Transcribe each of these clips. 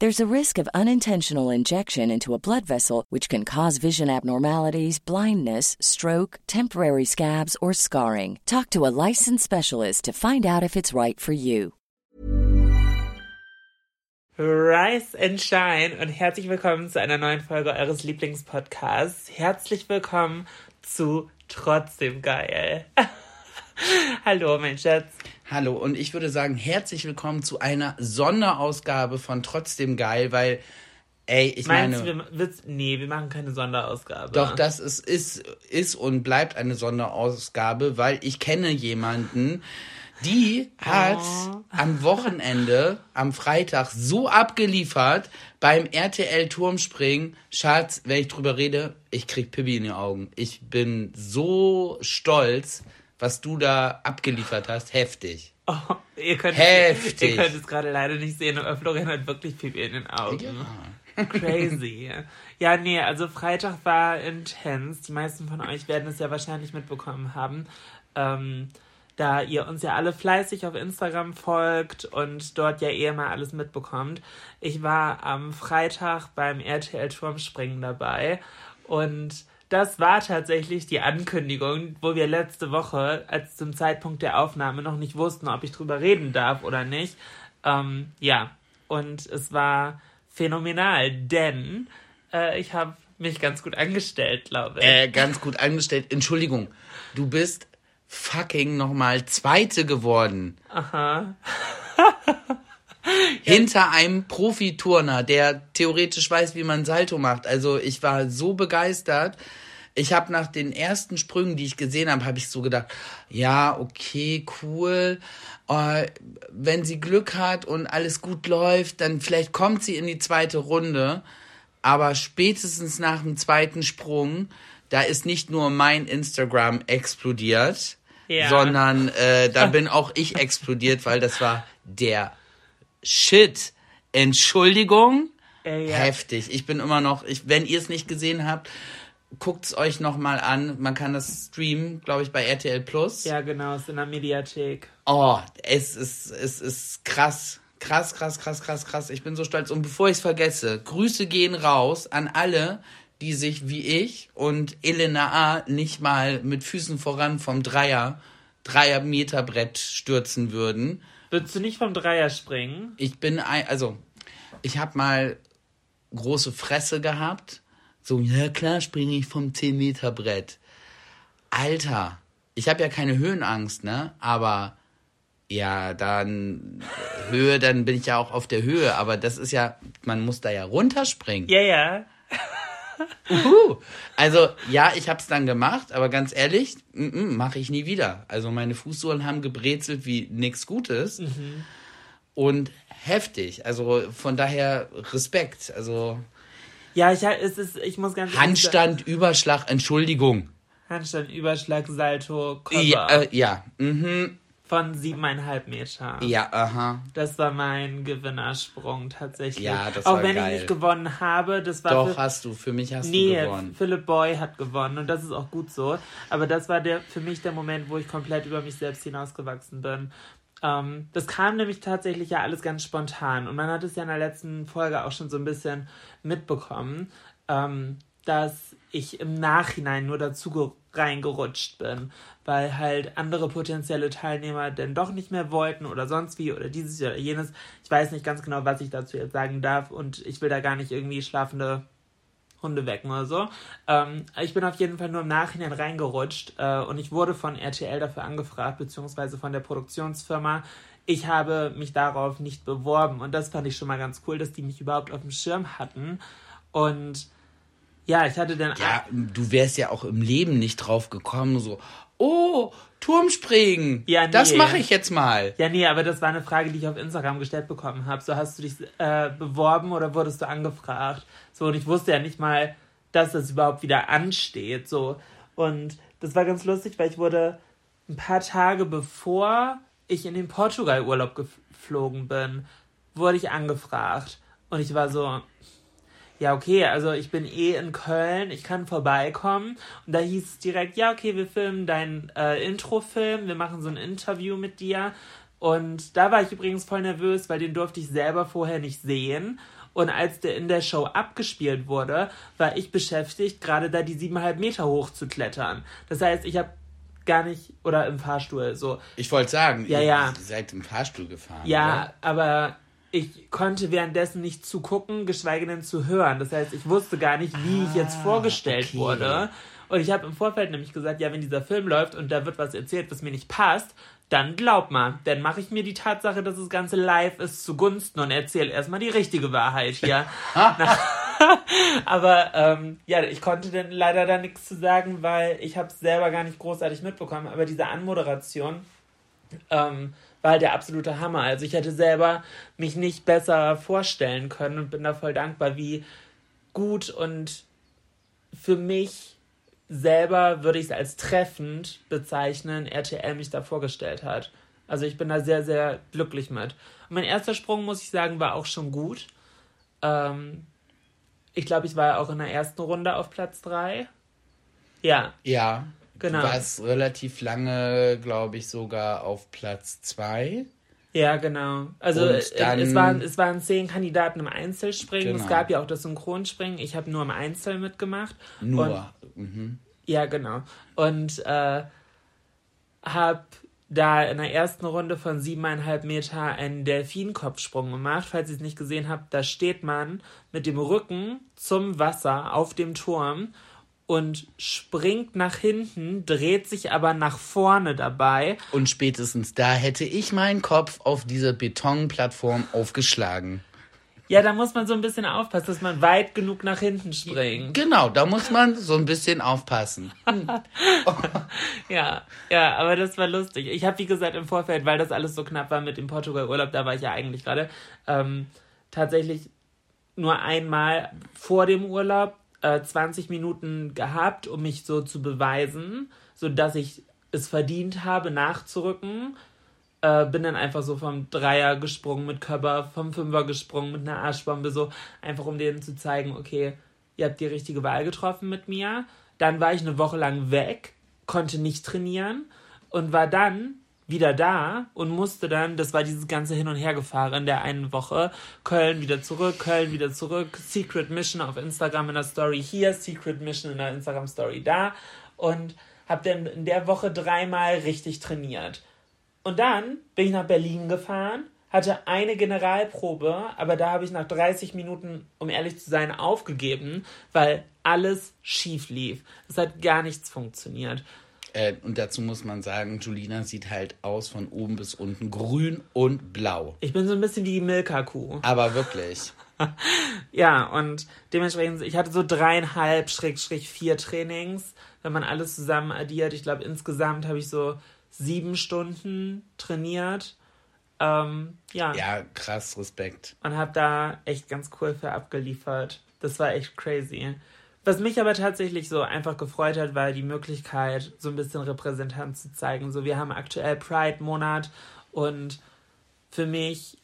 There's a risk of unintentional injection into a blood vessel, which can cause vision abnormalities, blindness, stroke, temporary scabs, or scarring. Talk to a licensed specialist to find out if it's right for you. Rise and Shine und herzlich willkommen zu einer neuen Folge eures Lieblingspodcasts. Herzlich willkommen zu Trotzdem Geil. Hallo, mein Schatz. Hallo und ich würde sagen, herzlich willkommen zu einer Sonderausgabe von Trotzdem Geil, weil, ey, ich Meinst meine. du, wir, nee, wir machen keine Sonderausgabe. Doch, das ist, ist, ist und bleibt eine Sonderausgabe, weil ich kenne jemanden, die hat Oh. am Wochenende, am Freitag, so abgeliefert beim RTL Turmspringen. Schatz, wenn ich drüber rede, ich krieg Pippi in die Augen. Ich bin so stolz, was du da abgeliefert hast. Heftig. Oh, ihr, könnt, Heftig. ihr könnt es gerade leider nicht sehen, aber Florian hat wirklich Pipi in den Augen. Crazy. Ja, nee, also Freitag war intens. Die meisten von euch werden es ja wahrscheinlich mitbekommen haben. Ähm, da ihr uns ja alle fleißig auf Instagram folgt und dort ja eh mal alles mitbekommt. Ich war am Freitag beim RTL Turmspringen dabei und das war tatsächlich die Ankündigung, wo wir letzte Woche, als zum Zeitpunkt der Aufnahme noch nicht wussten, ob ich drüber reden darf oder nicht. Ähm, ja, und es war phänomenal, denn äh, ich habe mich ganz gut angestellt, glaube ich. Äh, ganz gut angestellt. Entschuldigung, du bist fucking nochmal Zweite geworden. Aha. Hinter einem Profiturner, der theoretisch weiß, wie man Salto macht. Also ich war so begeistert. Ich habe nach den ersten Sprüngen, die ich gesehen habe, habe ich so gedacht, ja, okay, cool. Äh, wenn sie Glück hat und alles gut läuft, dann vielleicht kommt sie in die zweite Runde. Aber spätestens nach dem zweiten Sprung, da ist nicht nur mein Instagram explodiert, Ja. sondern äh, da bin auch ich explodiert, weil das war der Shit. Entschuldigung. Äh, ja. Heftig. Ich bin immer noch, ich, wenn ihr es nicht gesehen habt, guckt's euch noch mal an. Man kann das streamen, glaube ich, bei RTL Plus. Ja, genau, ist in der Mediathek. Oh, es ist, es ist krass. Krass, krass, krass, krass, krass. Ich bin so stolz. Und bevor ich es vergesse, Grüße gehen raus an alle, die sich wie ich und Elena A. nicht mal mit Füßen voran vom Dreier, Dreier Meter Brett stürzen würden. Würdest du nicht vom Dreier springen? Ich bin ein, also, ich habe mal große Fresse gehabt. So, ja klar springe ich vom 10 Meter Brett. Alter, ich habe ja keine Höhenangst, ne? Aber ja, dann Höhe, dann bin ich ja auch auf der Höhe. Aber das ist ja, man muss da ja runterspringen. Ja, ja. Uhu. Also ja, ich habe es dann gemacht, aber ganz ehrlich, mache ich nie wieder. Also meine Fußsohlen haben gebrezelt wie nix Gutes und heftig. Also von daher Respekt. Also Ja, ich, es ist, ich muss ganz ehrlich Handstand, Überschlag, Entschuldigung. sagen, Handstand, Überschlag, Salto, Cover Ja, äh, ja, mhm, von siebeneinhalb Meter. ja, aha. Das war mein Gewinnersprung tatsächlich. Ja, das Auch war wenn geil. ich nicht gewonnen habe, das war Doch für, hast du. Für mich hast nee, du gewonnen. Philip Boy hat gewonnen und das ist auch gut so. Aber das war der für mich der Moment, wo ich komplett über mich selbst hinausgewachsen bin. Ähm, das kam nämlich tatsächlich ja alles ganz spontan. Und man hat es ja in der letzten Folge auch schon so ein bisschen mitbekommen, ähm, dass ich im Nachhinein nur dazu reingerutscht bin, weil halt andere potenzielle Teilnehmer denn doch nicht mehr wollten oder sonst wie oder dieses oder jenes. Ich weiß nicht ganz genau, was ich dazu jetzt sagen darf und ich will da gar nicht irgendwie schlafende Hunde wecken oder so. Ähm, ich bin auf jeden Fall nur im Nachhinein reingerutscht äh, und ich wurde von RTL dafür angefragt, beziehungsweise von der Produktionsfirma. Ich habe mich darauf nicht beworben und das fand ich schon mal ganz cool, dass die mich überhaupt auf dem Schirm hatten. Und ja, ich hatte dann. Ja, du wärst ja auch im Leben nicht drauf gekommen, so, oh, Turmspringen. Ja, nee. Das mache ich jetzt mal. Ja, nee, aber das war eine Frage, die ich auf Instagram gestellt bekommen habe. So, hast du dich äh, beworben oder wurdest du angefragt? So, und ich wusste ja nicht mal, dass das überhaupt wieder ansteht. So. Und das war ganz lustig, weil ich wurde ein paar Tage bevor ich in den Portugal-Urlaub geflogen bin, wurde ich angefragt. Und ich war so, ja, okay, also ich bin eh in Köln, ich kann vorbeikommen. Und da hieß es direkt, ja, okay, wir filmen deinen äh, Introfilm, wir machen so ein Interview mit dir. Und da war ich übrigens voll nervös, weil den durfte ich selber vorher nicht sehen. Und als der in der Show abgespielt wurde, war ich beschäftigt, gerade da die siebeneinhalb Meter hoch zu klettern. Das heißt, ich habe gar nicht, oder im Fahrstuhl, so. Ich wollte sagen, ja, ja. ihr seid im Fahrstuhl gefahren. Ja, oder? aber ich konnte währenddessen nicht zugucken, geschweige denn zu hören. Das heißt, ich wusste gar nicht, wie ah, ich jetzt ah, vorgestellt okay. wurde. Und ich habe im Vorfeld nämlich gesagt, ja, wenn dieser Film läuft und da wird was erzählt, was mir nicht passt, dann glaub mal, dann mache ich mir die Tatsache, dass das Ganze live ist, zugunsten und erzähle erstmal die richtige Wahrheit hier. Aber ähm, ja, ich konnte dann leider da nichts zu sagen, weil ich habe es selber gar nicht großartig mitbekommen. Aber diese Anmoderation ähm, war halt der absolute Hammer. Also ich hätte selber mich nicht besser vorstellen können und bin da voll dankbar, wie gut und für mich selber würde ich es als treffend bezeichnen, RTL mich da vorgestellt hat. Also ich bin da sehr, sehr glücklich mit. Und mein erster Sprung, muss ich sagen, war auch schon gut. Ähm, ich glaube, ich war ja auch in der ersten Runde auf Platz 3. Ja. Ja. Genau. Du warst relativ lange, glaube ich, sogar auf Platz 2. Ja, genau. Also dann, es, waren, es waren zehn Kandidaten im Einzelspringen. Genau. Es gab ja auch das Synchronspringen. Ich habe nur im Einzel mitgemacht. Nur. Und, mhm. Ja, genau. Und äh, habe da in der ersten Runde von siebeneinhalb Meter einen Delfinkopfsprung gemacht. Falls ihr es nicht gesehen habt, da steht man mit dem Rücken zum Wasser auf dem Turm und springt nach hinten, dreht sich aber nach vorne dabei. Und spätestens da hätte ich meinen Kopf auf diese Betonplattform aufgeschlagen. Ja, da muss man so ein bisschen aufpassen, dass man weit genug nach hinten springt. Genau, da muss man so ein bisschen aufpassen. ja, ja, aber das war lustig. Ich habe, wie gesagt, im Vorfeld, weil das alles so knapp war mit dem Portugal-Urlaub, da war ich ja eigentlich gerade, ähm, tatsächlich nur einmal vor dem Urlaub äh, 20 Minuten gehabt, um mich so zu beweisen, so dass ich es verdient habe, nachzurücken. Äh, bin dann einfach so vom Dreier gesprungen mit Körper, vom Fünfer gesprungen mit einer Arschbombe, so einfach um denen zu zeigen, okay, ihr habt die richtige Wahl getroffen mit mir. Dann war ich eine Woche lang weg, konnte nicht trainieren und war dann wieder da und musste dann, das war dieses ganze Hin- und Hergefahren in der einen Woche, Köln wieder zurück, Köln wieder zurück, Secret Mission auf Instagram in der Story hier, Secret Mission in der Instagram Story da und habe dann in der Woche dreimal richtig trainiert. Und dann bin ich nach Berlin gefahren, hatte eine Generalprobe, aber da habe ich nach 30 Minuten, um ehrlich zu sein, aufgegeben, weil alles schief lief. Es hat gar nichts funktioniert. Äh, und dazu muss man sagen, Julina sieht halt aus von oben bis unten grün und blau. Ich bin so ein bisschen wie die Milka-Kuh. Aber wirklich. ja, und dementsprechend, ich hatte so dreieinhalb, Schrägstrich vier Trainings. Wenn man alles zusammen addiert, ich glaube, insgesamt habe ich so sieben Stunden trainiert. Ähm, ja. Ja, krass, Respekt. Und habe da echt ganz cool für abgeliefert. Das war echt crazy. Was mich aber tatsächlich so einfach gefreut hat, war die Möglichkeit, so ein bisschen Repräsentanz zu zeigen. So, wir haben aktuell Pride-Monat und für mich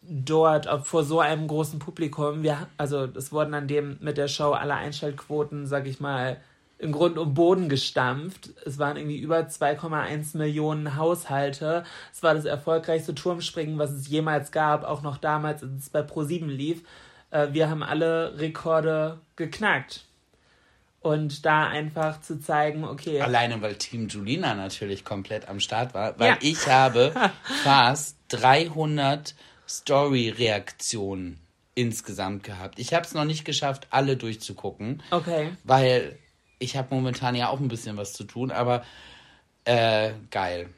dort ob vor so einem großen Publikum, wir, also es wurden an dem mit der Show alle Einschaltquoten, sag ich mal, in Grund und Boden gestampft. Es waren irgendwie über 2,1 Millionen Haushalte. Es war das erfolgreichste Turmspringen, was es jemals gab, auch noch damals, als es bei Pro7 lief. Äh, wir haben alle Rekorde geknackt. Und da einfach zu zeigen, okay. Alleine, weil Team Julina natürlich komplett am Start war, weil ja. ich habe fast 300 Story-Reaktionen insgesamt gehabt. Ich habe es noch nicht geschafft, alle durchzugucken. Okay. Weil ich habe momentan ja auch ein bisschen was zu tun, aber äh, geil.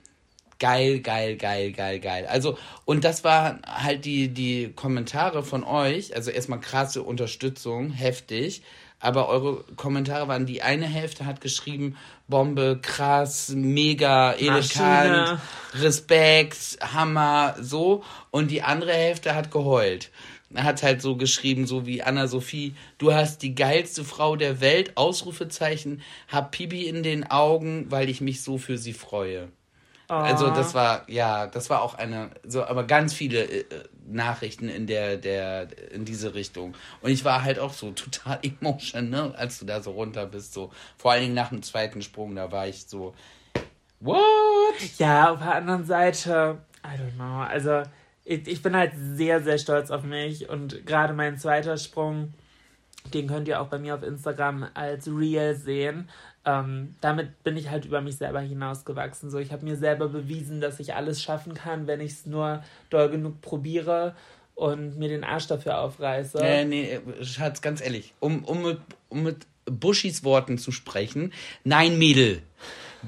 Geil, geil, geil, geil, geil. Also, und das war halt die, die Kommentare von euch. Also erstmal krasse Unterstützung, heftig. Aber eure Kommentare waren, die eine Hälfte hat geschrieben, Bombe, krass, mega, elegant, Respekt, Hammer, so. Und die andere Hälfte hat geheult hat halt so geschrieben, so wie Anna-Sophie, du hast die geilste Frau der Welt, Ausrufezeichen, hab Pibi in den Augen, weil ich mich so für sie freue. Oh. Also das war, ja, das war auch eine, so, aber ganz viele äh, Nachrichten in der, der, in diese Richtung. Und ich war halt auch so total emotional, ne, als du da so runter bist, so, vor allen Dingen nach dem zweiten Sprung, da war ich so, what? Ja, auf der anderen Seite, I don't know, also, ich, ich bin halt sehr, sehr stolz auf mich und gerade mein zweiter Sprung, den könnt ihr auch bei mir auf Instagram als Real sehen. Ähm, damit bin ich halt über mich selber hinausgewachsen. So, ich habe mir selber bewiesen, dass ich alles schaffen kann, wenn ich es nur doll genug probiere und mir den Arsch dafür aufreiße. Äh, nee, Schatz, ganz ehrlich, um, um, mit, um mit Buschis Worten zu sprechen, nein, Mädel.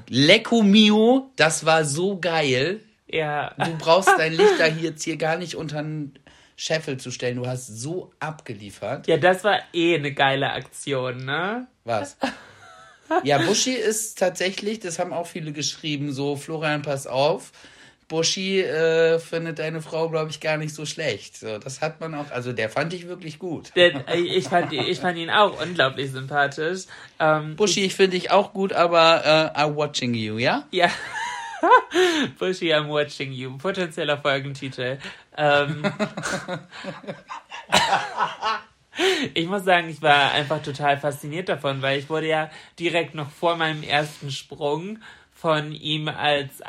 Lecco mio, das war so geil. Ja. Du brauchst dein Licht da jetzt hier gar nicht unter den Scheffel zu stellen. Du hast so abgeliefert. Ja, das war eh eine geile Aktion, ne? Was? Ja, Buschi ist tatsächlich, das haben auch viele geschrieben, so, Florian, pass auf. Buschi äh, findet deine Frau, glaube ich, gar nicht so schlecht. So, das hat man auch, also der fand ich wirklich gut. Der, äh, ich, fand, ich fand ihn auch unglaublich sympathisch. Ähm, Buschi, ich, ich finde dich auch gut, aber uh, I'm watching you, ja? Ja. Bushy, I'm watching you. Potenzieller Folgentitel. Ähm, ich muss sagen, ich war einfach total fasziniert davon, weil ich wurde ja direkt noch vor meinem ersten Sprung von ihm als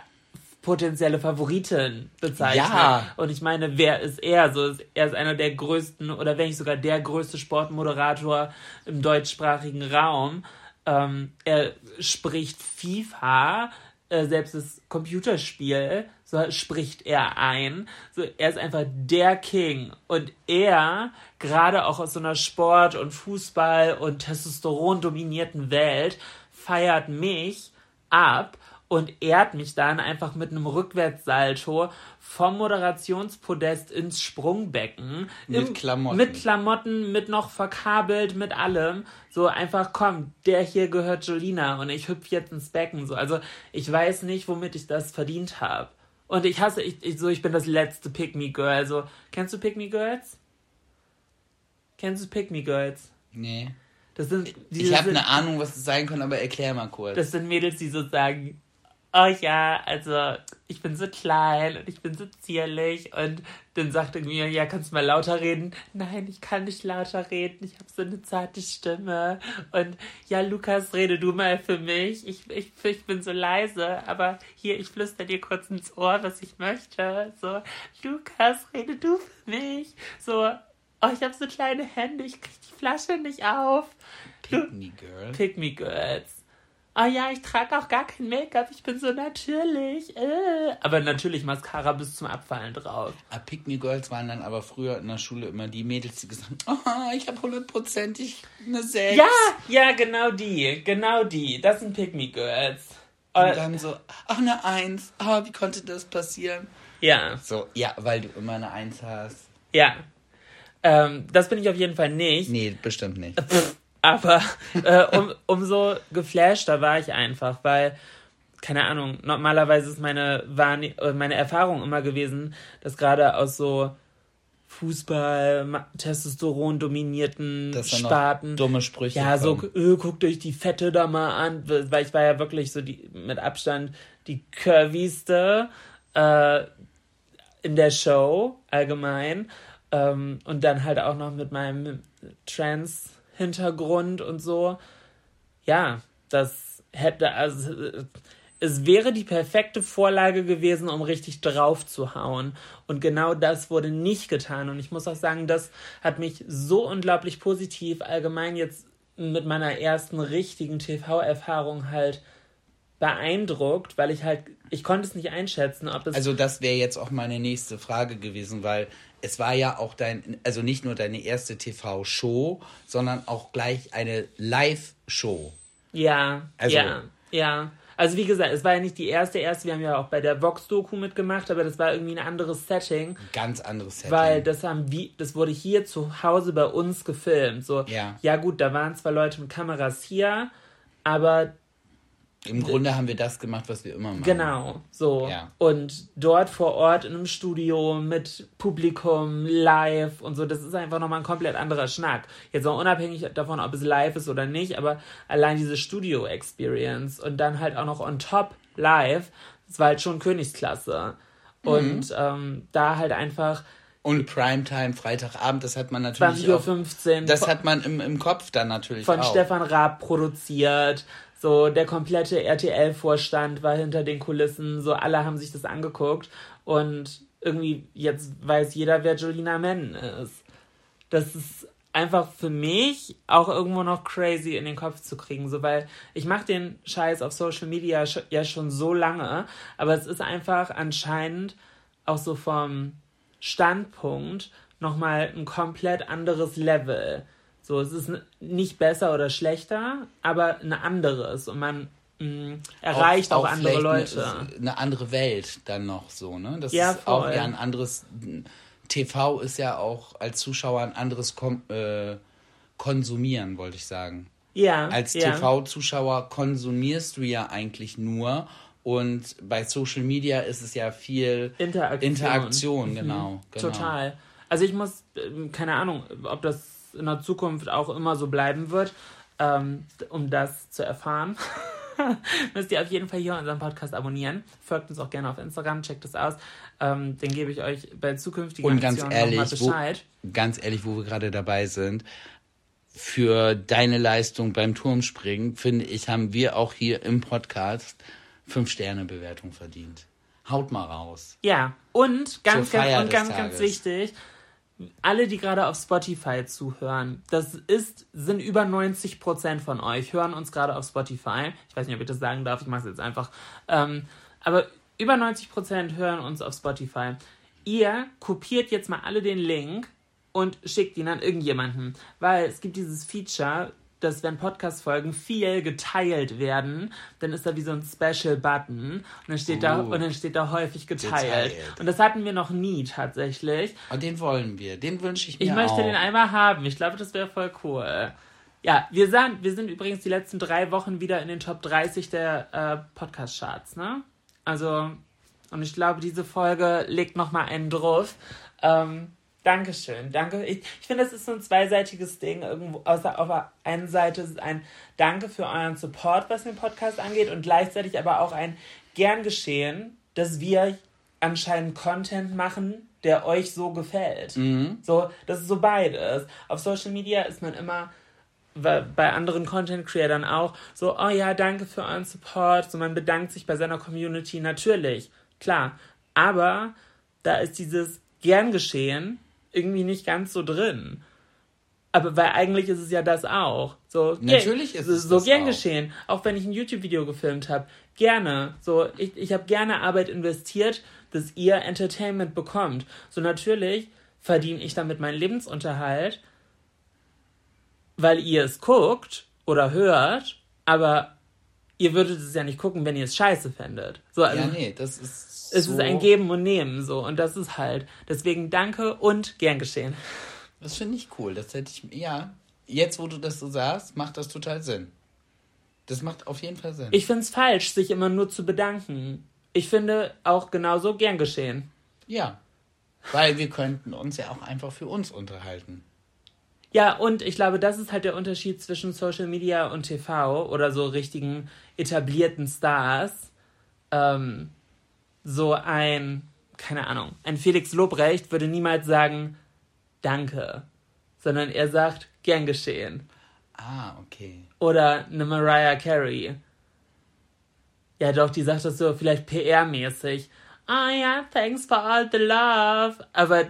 potenzielle Favoritin bezeichnet. Ja. Und ich meine, wer ist er? So ist, er ist einer der größten oder wenn nicht sogar der größte Sportmoderator im deutschsprachigen Raum. Ähm, er spricht FIFA, äh, selbst das Computerspiel, so spricht er ein. So, er ist einfach der King. Und er, gerade auch aus so einer Sport- und Fußball- und Testosteron dominierten Welt, feiert mich ab und ehrt mich dann einfach mit einem Rückwärtssalto vom Moderationspodest ins Sprungbecken. Mit Im, Klamotten. Mit Klamotten, mit noch verkabelt, mit allem. So einfach, komm, der hier gehört Jolina und ich hüpf jetzt ins Becken. So, also ich weiß nicht, womit ich das verdient habe. Und ich hasse, ich, ich, so, ich bin das letzte Pick Me Girl. So, kennst du Pick Me Girls? Kennst du Pick Me Girls? Nee. Das sind, ich habe eine Ahnung, was es sein kann, aber erklär mal kurz. Das sind Mädels, die so sagen, oh ja, also ich bin so klein und ich bin so zierlich. Und dann sagte mir, ja, kannst du mal lauter reden? Nein, ich kann nicht lauter reden. Ich habe so eine zarte Stimme. Und ja, Lukas, rede du mal für mich. Ich, ich, ich bin so leise, aber hier, ich flüster dir kurz ins Ohr, was ich möchte. So, Lukas, rede du für mich. So, oh, ich habe so kleine Hände, ich krieg die Flasche nicht auf. Pick me girl. Pick me girls oh ja, ich trage auch gar kein Make-up, ich bin so natürlich. Äh. Aber natürlich Mascara bis zum Abfallen drauf. Ah, Pick Me Girls waren dann aber früher in der Schule immer die Mädels, die gesagt haben, oh, ich habe hundertprozentig eine 6. Ja, ja, genau die, genau die. Das sind Pick Me Girls. Und äh, dann so, ach, eine 1. Oh, wie konnte das passieren? Ja. So, ja, weil du immer eine 1 hast. Ja. Ähm, das bin ich auf jeden Fall nicht. Nee, bestimmt nicht. Aber äh, um, umso geflashter war ich einfach, weil, keine Ahnung, normalerweise ist meine, Wahrne äh, meine Erfahrung immer gewesen, dass gerade aus so Fußball, Testosteron dominierten Sparten. dumme Sprüche. Ja, so, äh, guckt euch die Fette da mal an, weil ich war ja wirklich so die, mit Abstand die curvyste äh, in der Show allgemein. Ähm, und dann halt auch noch mit meinem Trans- Hintergrund und so. Ja, das hätte, also es wäre die perfekte Vorlage gewesen, um richtig drauf zu hauen. Und genau das wurde nicht getan. Und ich muss auch sagen, das hat mich so unglaublich positiv allgemein jetzt mit meiner ersten richtigen TV-Erfahrung halt beeindruckt, weil ich halt, ich konnte es nicht einschätzen, ob das. Also das wäre jetzt auch meine nächste Frage gewesen, weil es war ja auch dein, also nicht nur deine erste TV-Show, sondern auch gleich eine Live-Show. Ja, also, ja, ja. Also wie gesagt, es war ja nicht die erste erste, wir haben ja auch bei der Vox-Doku mitgemacht, aber das war irgendwie ein anderes Setting. Ganz anderes Setting. Weil das haben wie, das wurde hier zu Hause bei uns gefilmt. So, ja. ja gut, da waren zwar Leute mit Kameras hier, aber im Grunde haben wir das gemacht, was wir immer machen. Genau, so. Ja. Und dort vor Ort in einem Studio mit Publikum, live und so, das ist einfach nochmal ein komplett anderer Schnack. Jetzt auch unabhängig davon, ob es live ist oder nicht, aber allein diese Studio-Experience und dann halt auch noch on top live, das war halt schon Königsklasse. Mhm. Und ähm, da halt einfach. Und Primetime, Freitagabend, das hat man natürlich. 20.15 Uhr. Das hat man im, im Kopf dann natürlich von auch. Von Stefan Raab produziert. So, der komplette RTL-Vorstand war hinter den Kulissen, so alle haben sich das angeguckt und irgendwie jetzt weiß jeder, wer Jolina Men ist. Das ist einfach für mich auch irgendwo noch crazy in den Kopf zu kriegen, so weil ich mache den Scheiß auf Social Media ja schon so lange, aber es ist einfach anscheinend auch so vom Standpunkt nochmal ein komplett anderes Level. So, es ist nicht besser oder schlechter, aber ein anderes und man mh, mm, erreicht auch, auch, auch andere Leute. Eine, eine, andere Welt dann noch so, ne? Das ja, ist voll. auch ja ein anderes. TV ist ja auch als Zuschauer ein anderes Kom äh, Konsumieren, wollte ich sagen. Ja. Als ja. TV-Zuschauer konsumierst du ja eigentlich nur und bei Social Media ist es ja viel Interaktion, Interaktion genau, mhm. genau. Total. Also ich muss, ähm, keine Ahnung, ob das in der Zukunft auch immer so bleiben wird. Ähm, um das zu erfahren, müsst ihr auf jeden Fall hier unseren Podcast abonnieren. Folgt uns auch gerne auf Instagram, checkt es aus. Ähm, dann gebe ich euch bei zukünftigen Und ganz ehrlich, Bescheid. Wo, ganz ehrlich, wo wir gerade dabei sind, für deine Leistung beim Turmspringen, finde ich, haben wir auch hier im Podcast fünf Sterne Bewertung verdient. Haut mal raus. Ja, und ganz, ganz, und ganz, ganz wichtig, alle, die gerade auf Spotify zuhören, das ist, sind über 90 Prozent von euch, hören uns gerade auf Spotify. Ich weiß nicht, ob ich das sagen darf, ich mache es jetzt einfach. Ähm, aber über 90 Prozent hören uns auf Spotify. Ihr kopiert jetzt mal alle den Link und schickt ihn an irgendjemanden, weil es gibt dieses Feature, dass wenn Podcast-Folgen viel geteilt werden, dann ist da wie so ein Special-Button und dann steht uh, da und dann steht da häufig geteilt. geteilt. Und das hatten wir noch nie tatsächlich. Und den wollen wir, den wünsche ich mir Ich möchte auch. den einmal haben. Ich glaube, das wäre voll cool. Ja, wir sind, wir sind übrigens die letzten drei Wochen wieder in den Top 30 der äh, Podcast-Charts, ne? Also, und ich glaube, diese Folge legt nochmal einen drauf. Ähm, Dankeschön, danke. Ich, ich finde, das ist so ein zweiseitiges Ding. Irgendwo, außer auf der einen Seite ist es ein Danke für euren Support, was den Podcast angeht, und gleichzeitig aber auch ein gern geschehen, dass wir anscheinend Content machen, der euch so gefällt. Mhm. So, das ist so beides. Auf Social Media ist man immer bei anderen Content Creators auch so, oh ja, danke für euren Support. So, man bedankt sich bei seiner Community natürlich, klar. Aber da ist dieses gern geschehen irgendwie nicht ganz so drin. Aber weil eigentlich ist es ja das auch. So, Natürlich ist es so gern auch. geschehen. Auch wenn ich ein YouTube-Video gefilmt habe. Gerne. So, ich, ich habe gerne Arbeit investiert, dass ihr Entertainment bekommt. So natürlich verdiene ich damit meinen Lebensunterhalt, weil ihr es guckt oder hört, aber ihr würdet es ja nicht gucken, wenn ihr es scheiße fändet. So, also, ja, nee, das ist es so. ist ein Geben und Nehmen, so. Und das ist halt. Deswegen danke und gern geschehen. Das finde ich cool. Das hätte ich, ja. Jetzt, wo du das so sagst, macht das total Sinn. Das macht auf jeden Fall Sinn. Ich finde es falsch, sich immer nur zu bedanken. Ich finde auch genauso gern geschehen. Ja. Weil wir könnten uns ja auch einfach für uns unterhalten. Ja, und ich glaube, das ist halt der Unterschied zwischen Social Media und TV oder so richtigen etablierten Stars. Ähm, so ein, keine Ahnung, ein Felix Lobrecht würde niemals sagen, danke, sondern er sagt, gern geschehen. Ah, okay. Oder eine Mariah Carey. Ja, doch, die sagt das so vielleicht PR-mäßig. Ah ja, thanks for all the love. Aber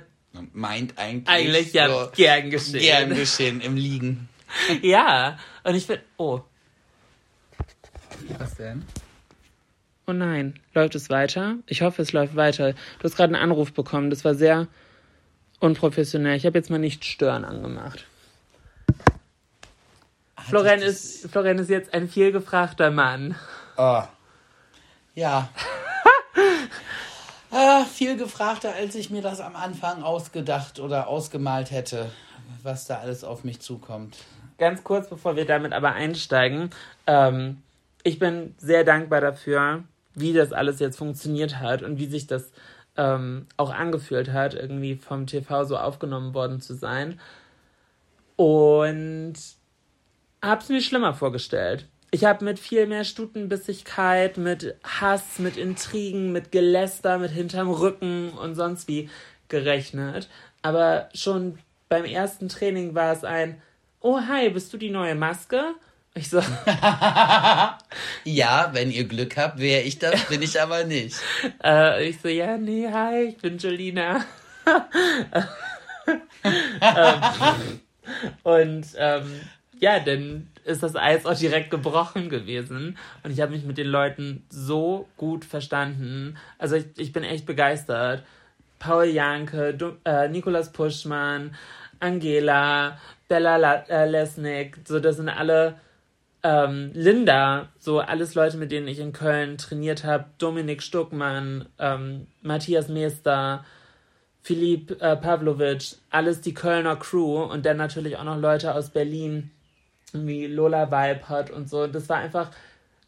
Meint eigentlich. eigentlich ja so gern geschehen. Gern geschehen im Liegen. Ja, und ich bin. Oh, Was denn? oh nein. Läuft es weiter? Ich hoffe, es läuft weiter. Du hast gerade einen Anruf bekommen. Das war sehr unprofessionell. Ich habe jetzt mal nicht stören angemacht. Florian ist, Florian ist jetzt ein vielgefragter Mann. Oh. Ja. Ah, viel gefragter, als ich mir das am Anfang ausgedacht oder ausgemalt hätte, was da alles auf mich zukommt. Ganz kurz, bevor wir damit aber einsteigen. Ähm, ich bin sehr dankbar dafür, wie das alles jetzt funktioniert hat und wie sich das ähm, auch angefühlt hat, irgendwie vom TV so aufgenommen worden zu sein. Und hab's mir schlimmer vorgestellt. Ich habe mit viel mehr Stutenbissigkeit, mit Hass, mit Intrigen, mit Geläster, mit hinterm Rücken und sonst wie gerechnet. Aber schon beim ersten Training war es ein, oh hi, bist du die neue Maske? Ich so, Ja, wenn ihr Glück habt, wäre ich das, bin ich aber nicht. äh, ich so, ja, nee, hi, ich bin Jolina. ähm, und ähm, ja, dann ist das Eis auch direkt gebrochen gewesen. Und ich habe mich mit den Leuten so gut verstanden. Also ich, ich bin echt begeistert. Paul Janke, du, äh, Nikolas Puschmann, Angela, Bella La äh, Lesnick, so das sind alle ähm, Linda, so alles Leute, mit denen ich in Köln trainiert habe, Dominik Stuckmann, ähm, Matthias Meester, Philipp äh, Pavlovic, alles die Kölner Crew und dann natürlich auch noch Leute aus Berlin, wie Lola Weipert und so. Das war einfach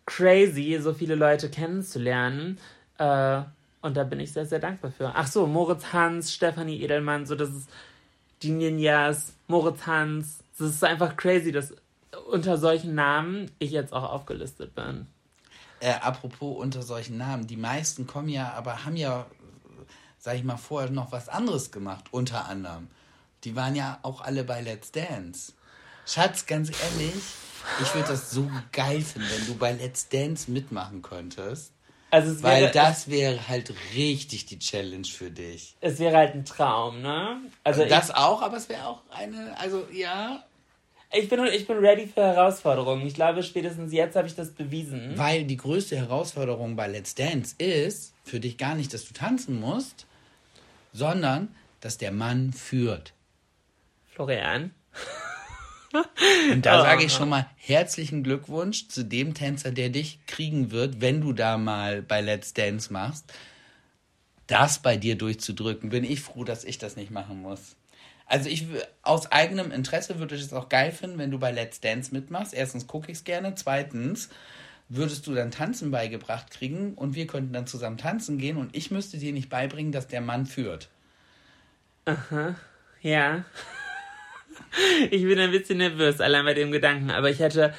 crazy, so viele Leute kennenzulernen. Äh, und da bin ich sehr, sehr dankbar für. Ach so, Moritz Hans, Stefanie Edelmann, so das ist die Ninjas, Moritz Hans. Das ist einfach crazy, dass unter solchen Namen ich jetzt auch aufgelistet bin. Äh, apropos unter solchen Namen, die meisten kommen ja, aber haben ja, sag ich mal, vorher noch was anderes gemacht, unter anderem. Die waren ja auch alle bei Let's Dance. Schatz, ganz ehrlich, ich würde das so geil finden, wenn du bei Let's Dance mitmachen könntest. Also Weil wäre, das wäre halt richtig die Challenge für dich. es wäre halt ein Traum, ne? Also Das auch, aber es wäre auch eine, also ja, ich, ich, bin, ich bin ready für Herausforderungen. Ich glaube, spätestens jetzt habe ich das bewiesen. weil die größte Herausforderung bei Let's Dance ist für dich gar nicht, dass du tanzen musst, sondern dass der Mann führt. Florian. Und da Ah. sage ich schon mal herzlichen Glückwunsch zu dem Tänzer, der dich kriegen wird, wenn du da mal bei Let's Dance machst. Das bei dir durchzudrücken, bin ich froh, dass ich das nicht machen muss. Also ich aus eigenem Interesse würde ich es auch geil finden, wenn du bei Let's Dance mitmachst. Erstens gucke ich es gerne, zweitens würdest du dann Tanzen beigebracht kriegen und wir könnten dann zusammen tanzen gehen und ich müsste dir nicht beibringen, dass der Mann führt. Ja. Ich bin ein bisschen nervös, allein bei dem Gedanken, aber ich hätte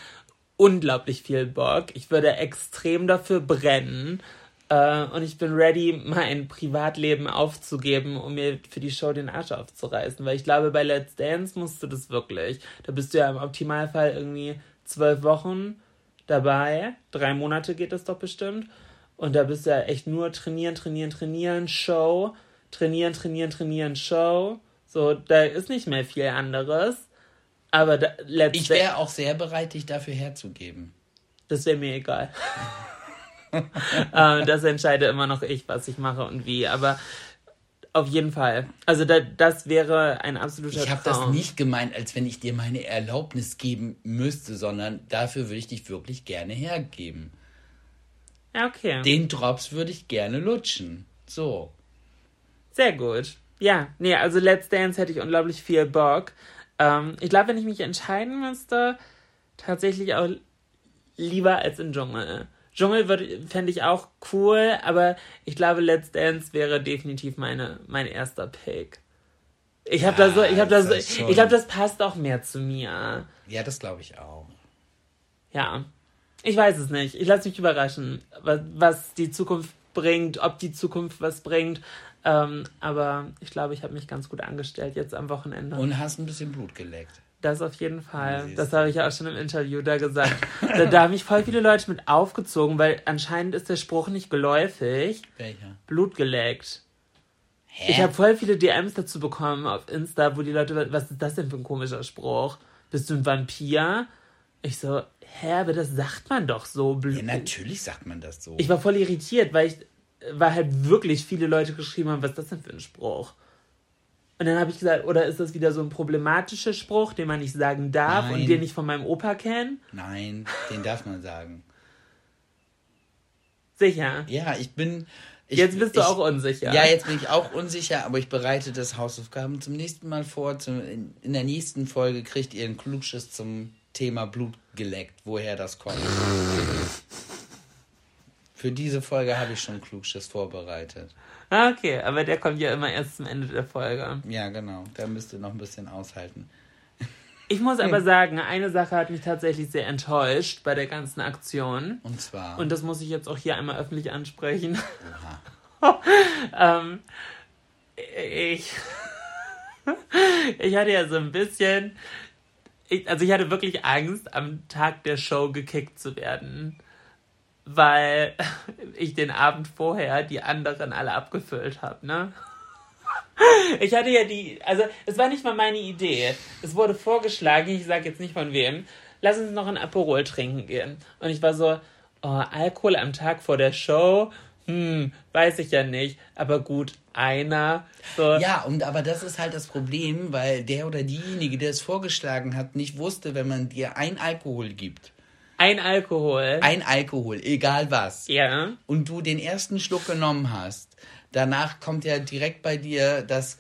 unglaublich viel Bock. Ich würde extrem dafür brennen. Äh, und ich bin ready, mein Privatleben aufzugeben, um mir für die Show den Arsch aufzureißen. Weil ich glaube, bei Let's Dance musst du das wirklich. Da bist du ja im Optimalfall irgendwie zwölf Wochen dabei. Drei Monate geht das doch bestimmt. Und da bist du ja echt nur trainieren, trainieren, trainieren, Show, trainieren, trainieren, trainieren, Show. So, da ist nicht mehr viel anderes. Aber da, Ich wäre auch sehr bereit, dich dafür herzugeben. das wäre mir egal. äh, das entscheide immer noch ich, was ich mache und wie. Aber auf jeden Fall. Also da, das wäre ein absoluter Ich habe das nicht gemeint, als wenn ich dir meine Erlaubnis geben müsste, sondern dafür würde ich dich wirklich gerne hergeben. Ja, okay. Den Drops würde ich gerne lutschen. So. Sehr gut. Ja, nee, also Let's Dance hätte ich unglaublich viel Bock. Ähm, ich glaube, wenn ich mich entscheiden müsste, tatsächlich auch lieber als im Dschungel. Dschungel fände ich auch cool, aber ich glaube, Let's Dance wäre definitiv meine, mein erster Pick. Ich habe da so, ich habe da so, schon- ich glaube, das passt auch mehr zu mir. Ja, das glaube ich auch. Ja. Ich weiß es nicht. Ich lasse mich überraschen, was, was die Zukunft bringt, ob die Zukunft was bringt. Ähm, aber ich glaube, ich habe mich ganz gut angestellt jetzt am Wochenende. Und hast ein bisschen Blut geleckt. Das auf jeden Fall. Das habe ich ja auch schon im Interview da gesagt. da, da haben mich voll viele Leute mit aufgezogen, weil anscheinend ist der Spruch nicht geläufig. Welcher? Blut geleckt. Hä? Ich habe voll viele DMs dazu bekommen auf Insta, wo die Leute, was ist das denn für ein komischer Spruch? Bist du ein Vampir? Ich so, hä, aber das sagt man doch so. Blut. ja, natürlich sagt man das so. Ich war voll irritiert, weil ich, weil halt wirklich viele Leute geschrieben haben, was ist das denn für ein Spruch? Und dann habe ich gesagt, oder ist das wieder so ein problematischer Spruch, den man nicht sagen darf Nein. und den ich von meinem Opa kenne? Nein, den darf man sagen. Sicher. Ja, ich bin. Ich, Jetzt bist du ich, auch unsicher. Ja, jetzt bin ich auch unsicher, aber ich bereite das Hausaufgaben zum nächsten Mal vor. Zum, in, in der nächsten Folge kriegt ihr ein Klugschiss zum Thema Blut geleckt, woher das kommt. Für diese Folge habe ich schon Klugschiss vorbereitet. Ah, Okay, aber der kommt ja immer erst zum Ende der Folge. Ja, genau. Da müsst ihr noch ein bisschen aushalten. Ich muss aber sagen, eine Sache hat mich tatsächlich sehr enttäuscht bei der ganzen Aktion. Und zwar. Und das muss ich jetzt auch hier einmal öffentlich ansprechen. Ähm, ich, ich hatte ja so ein bisschen, ich, also ich hatte wirklich Angst, am Tag der Show gekickt zu werden, weil ich den Abend vorher die anderen alle abgefüllt habe, ne? Ich hatte ja die, also es war nicht mal meine Idee. Es wurde vorgeschlagen, ich sage jetzt nicht von wem, lass uns noch ein Aperol trinken gehen. Und ich war so, oh, Alkohol am Tag vor der Show, hm, weiß ich ja nicht, aber gut, einer. So. Ja, und aber das ist halt das Problem, weil der oder diejenige, der es vorgeschlagen hat, nicht wusste, wenn man dir ein Alkohol gibt, Ein Alkohol. ein Alkohol, egal was, ja. und du den ersten Schluck genommen hast, danach kommt ja direkt bei dir das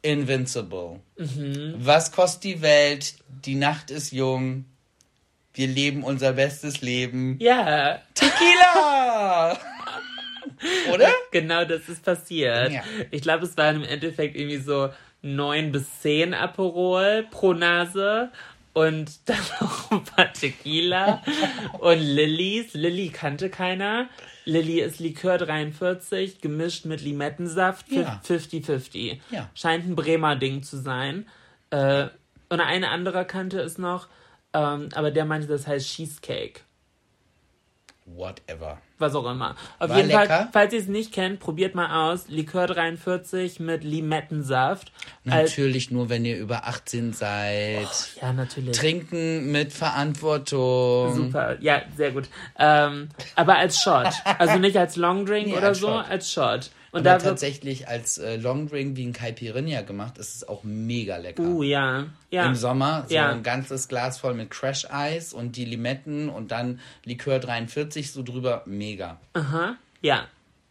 Invincible. Was kostet die Welt? Die Nacht ist jung. Wir leben unser bestes Leben. Ja, Tequila! Oder? genau das ist passiert. Ja. Ich glaube, es waren im Endeffekt irgendwie so neun bis zehn Aperol pro Nase und dann noch ein paar Tequila und Lillys. Lilly kannte keiner. Lilly ist Likör 43, gemischt mit Limettensaft, Ja. 50-50. Ja. Scheint ein Bremer Ding zu sein. Äh, und eine andere kannte es noch, ähm, aber der meinte, das heißt Cheesecake. Whatever. Was auch immer. Auf War jeden Fall, lecker? falls ihr es nicht kennt, probiert mal aus. Likör 43 mit Limettensaft. Als, Natürlich nur, wenn ihr über 18 seid. ja, natürlich. Trinken mit Verantwortung. Super. Ja, sehr gut. Ähm, aber als Shot. Also nicht als Longdrink Nee, oder als so, Shot. als Shot. Und da tatsächlich als äh, Longdrink wie ein Caipirinha gemacht, ist es auch mega lecker. Uh, ja. Ja. Im Sommer so Ja. ein ganzes Glas voll mit Crash Eis und die Limetten und dann Likör 43 so drüber. Mega. Aha. Ja.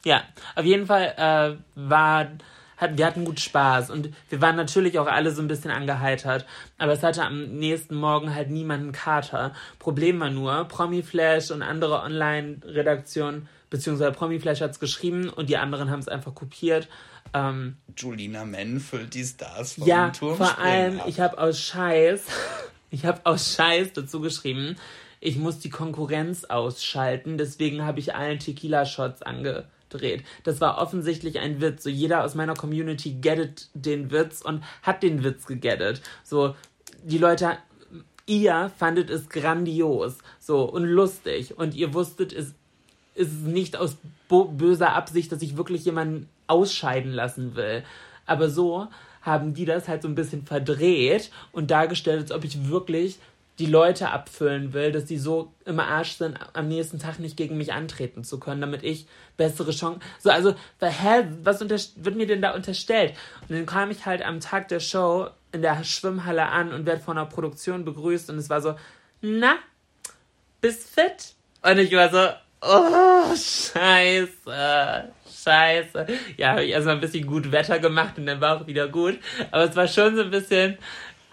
Ja. Auf jeden Fall äh, war. Hat, wir hatten gut Spaß und wir waren natürlich auch alle so ein bisschen angeheitert. Aber es hatte am nächsten Morgen halt niemanden Kater. Problem war nur, Promiflash und andere Online-Redaktionen, beziehungsweise Promiflash hat es geschrieben und die anderen haben es einfach kopiert. Ähm, Julina füllt die Stars vom ja, Turm vor allem, ab. ich habe aus Scheiß, ich habe aus Scheiß dazu geschrieben, ich muss die Konkurrenz ausschalten, deswegen habe ich allen Tequila-Shots angedreht. Das war offensichtlich ein Witz. So jeder aus meiner Community gettet den Witz und hat den Witz gegettet. So, die Leute, ihr fandet es grandios, so und lustig und ihr wusstet, es ist es nicht aus böser Absicht, dass ich wirklich jemanden ausscheiden lassen will. Aber so haben die das halt so ein bisschen verdreht und dargestellt, als ob ich wirklich die Leute abfüllen will, dass die so im Arsch sind, am nächsten Tag nicht gegen mich antreten zu können, damit ich bessere Chancen. So, also, hä, was wird mir denn da unterstellt? Und dann kam ich halt am Tag der Show in der Schwimmhalle an und werde von der Produktion begrüßt und es war so, na, bist fit? Und ich war so, oh, scheiße, scheiße. Ja, habe ich erstmal ein bisschen gut Wetter gemacht und dann war auch wieder gut. Aber es war schon so ein bisschen,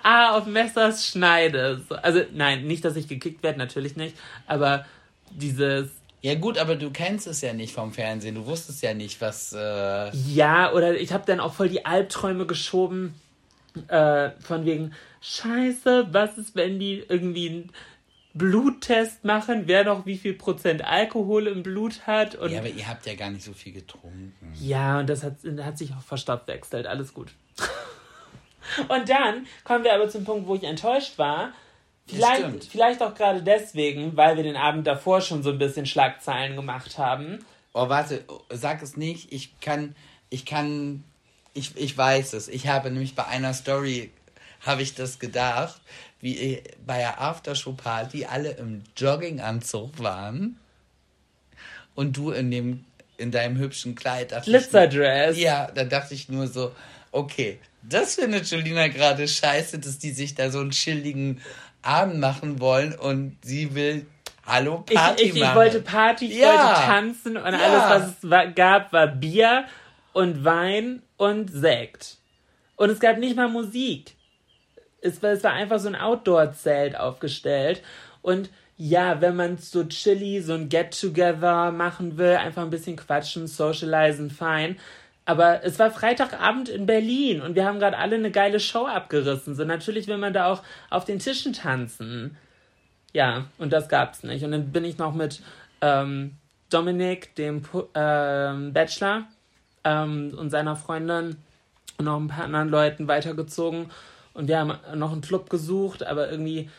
ah, auf Messers Schneide. So, Also, nein, nicht, dass ich gekickt werde, natürlich nicht. Aber dieses, Ja gut, aber du kennst es ja nicht vom Fernsehen. Du wusstest ja nicht, was... Äh, ja, oder ich habe dann auch voll die Albträume geschoben. Äh, von wegen, scheiße, was ist, wenn die irgendwie Bluttest machen, wer noch wie viel Prozent Alkohol im Blut hat. Und ja, aber ihr habt ja gar nicht so viel getrunken. Ja, und das hat, hat sich auch verstoffwechselt. Alles gut. Und dann kommen wir aber zum Punkt, wo ich enttäuscht war. Vielleicht, vielleicht auch gerade deswegen, weil wir den Abend davor schon so ein bisschen Schlagzeilen gemacht haben. Oh, warte, sag es nicht. Ich kann, ich kann, ich, ich weiß es. Ich habe nämlich bei einer Story, habe ich das gedacht, wie bei der Aftershow-Party alle im Jogginganzug waren und du in dem, in deinem hübschen Kleid. Glitzerdress. Ja, da dachte ich nur so, okay, das findet Julina gerade scheiße, dass die sich da so einen chilligen Abend machen wollen und sie will Hallo Party ich, ich, ich wollte Party, ich ja. wollte tanzen und ja. alles, was es war, gab, war Bier und Wein und Sekt. Und es gab nicht mal Musik. Es war, es war einfach so ein Outdoor-Zelt aufgestellt. Und ja, wenn man so chilly, so ein Get-Together machen will, einfach ein bisschen quatschen, socialisen, fein. Aber es war Freitagabend in Berlin und wir haben gerade alle eine geile Show abgerissen. So natürlich will man da auch auf den Tischen tanzen. Ja, und das gab's nicht. Und dann bin ich noch mit ähm, Dominik, dem ähm, Bachelor, ähm, und seiner Freundin und noch ein paar anderen Leuten weitergezogen. Und wir haben noch einen Club gesucht, aber irgendwie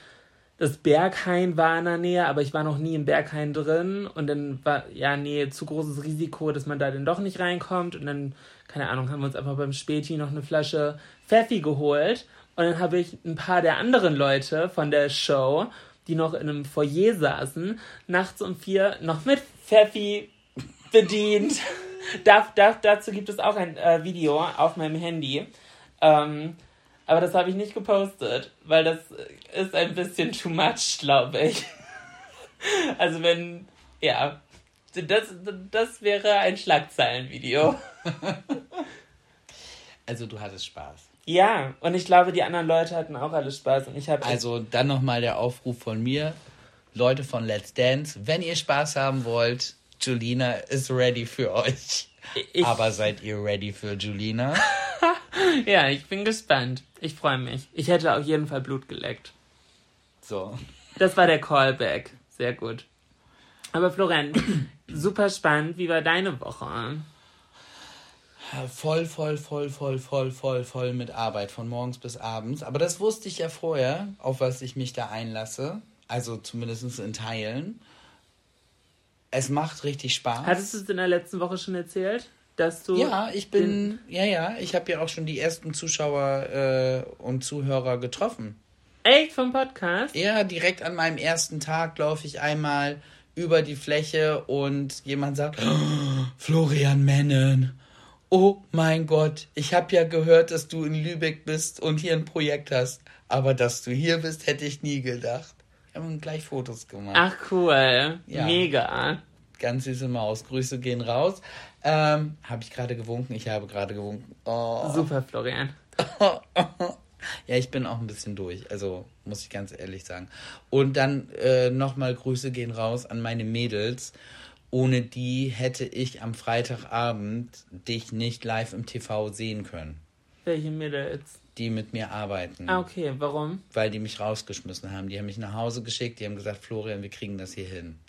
das Berghain war in der Nähe, aber ich war noch nie im Berghain drin. Und dann war, ja, nee, zu großes Risiko, dass man da dann doch nicht reinkommt. Und dann, keine Ahnung, haben wir uns einfach beim Späti noch eine Flasche Pfeffi geholt. Und dann habe ich ein paar der anderen Leute von der Show die noch in einem Foyer saßen, nachts um vier noch mit Pfeffi bedient. da, da, dazu gibt es auch ein äh, Video auf meinem Handy. Ähm, aber das habe ich nicht gepostet, weil das ist ein bisschen too much, glaube ich. also wenn, ja, das, das wäre ein Schlagzeilenvideo. also du hattest Spaß. Ja, und ich glaube, die anderen Leute hatten auch alle Spaß. Und ich habe also dann nochmal der Aufruf von mir, Leute von Let's Dance, wenn ihr Spaß haben wollt, Julina ist ready für euch. Ich, Aber seid ihr ready für Julina? ja, ich bin gespannt. Ich freue mich. Ich hätte auf jeden Fall Blut geleckt. So. Das war der Callback. Sehr gut. Aber Florian, super spannend. Wie war deine Woche? voll, voll, voll, voll, voll, voll, voll mit Arbeit von morgens bis abends. Aber das wusste ich ja vorher, auf was ich mich da einlasse. Also zumindest in Teilen. Es macht richtig Spaß. Hattest du es in der letzten Woche schon erzählt? Dass du ja, ich bin, ja, ja, ich habe ja auch schon die ersten Zuschauer äh, und Zuhörer getroffen. Echt vom Podcast? Ja, direkt an meinem ersten Tag laufe ich einmal über die Fläche und jemand sagt, oh, Florian Mennen, oh mein Gott, ich habe ja gehört, dass du in Lübeck bist und hier ein Projekt hast. Aber dass du hier bist, hätte ich nie gedacht. Wir haben gleich Fotos gemacht. Ach cool, ja. mega. Ganz süße Maus. Grüße gehen raus. Ähm, habe ich gerade gewunken? Ich habe gerade gewunken. Oh. Super, Florian. ja, ich bin auch ein bisschen durch. Also muss ich ganz ehrlich sagen. Und dann äh, nochmal Grüße gehen raus an meine Mädels ohne die hätte ich am Freitagabend dich nicht live im TV sehen können. Welche Mädels? Die mit mir arbeiten. Ah, okay. Warum? Weil die mich rausgeschmissen haben. Die haben mich nach Hause geschickt, die haben gesagt, Florian, wir kriegen das hier hin.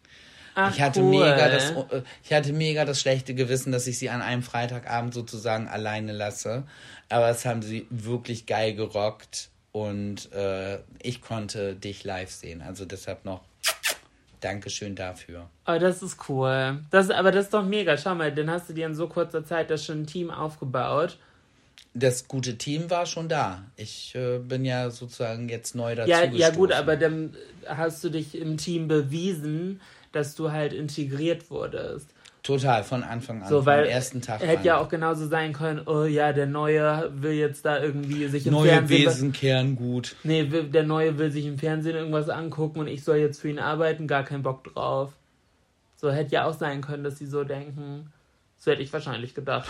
Ach, ich hatte cool. mega das äh, ich hatte mega das schlechte Gewissen, dass ich sie an einem Freitagabend sozusagen alleine lasse, aber es haben sie wirklich geil gerockt und äh, ich konnte dich live sehen. Also deshalb noch Dankeschön dafür. Oh, das ist cool. Das, aber das ist doch mega. Schau mal, dann hast du dir in so kurzer Zeit das schon ein Team aufgebaut. Das gute Team war schon da. Ich äh, bin ja sozusagen jetzt neu dazu. Ja, ja, gut, aber dann hast du dich im Team bewiesen, dass du halt integriert wurdest. Total, von Anfang an, so, weil vom ersten Tag Hätte an. ja auch genauso sein können, oh ja, der Neue will jetzt da irgendwie sich im Neue Fernsehen... Neue Wesen kehren gut. Nee, der Neue will sich im Fernsehen irgendwas angucken und ich soll jetzt für ihn arbeiten, gar keinen Bock drauf. So hätte ja auch sein können, dass sie so denken. So hätte ich wahrscheinlich gedacht.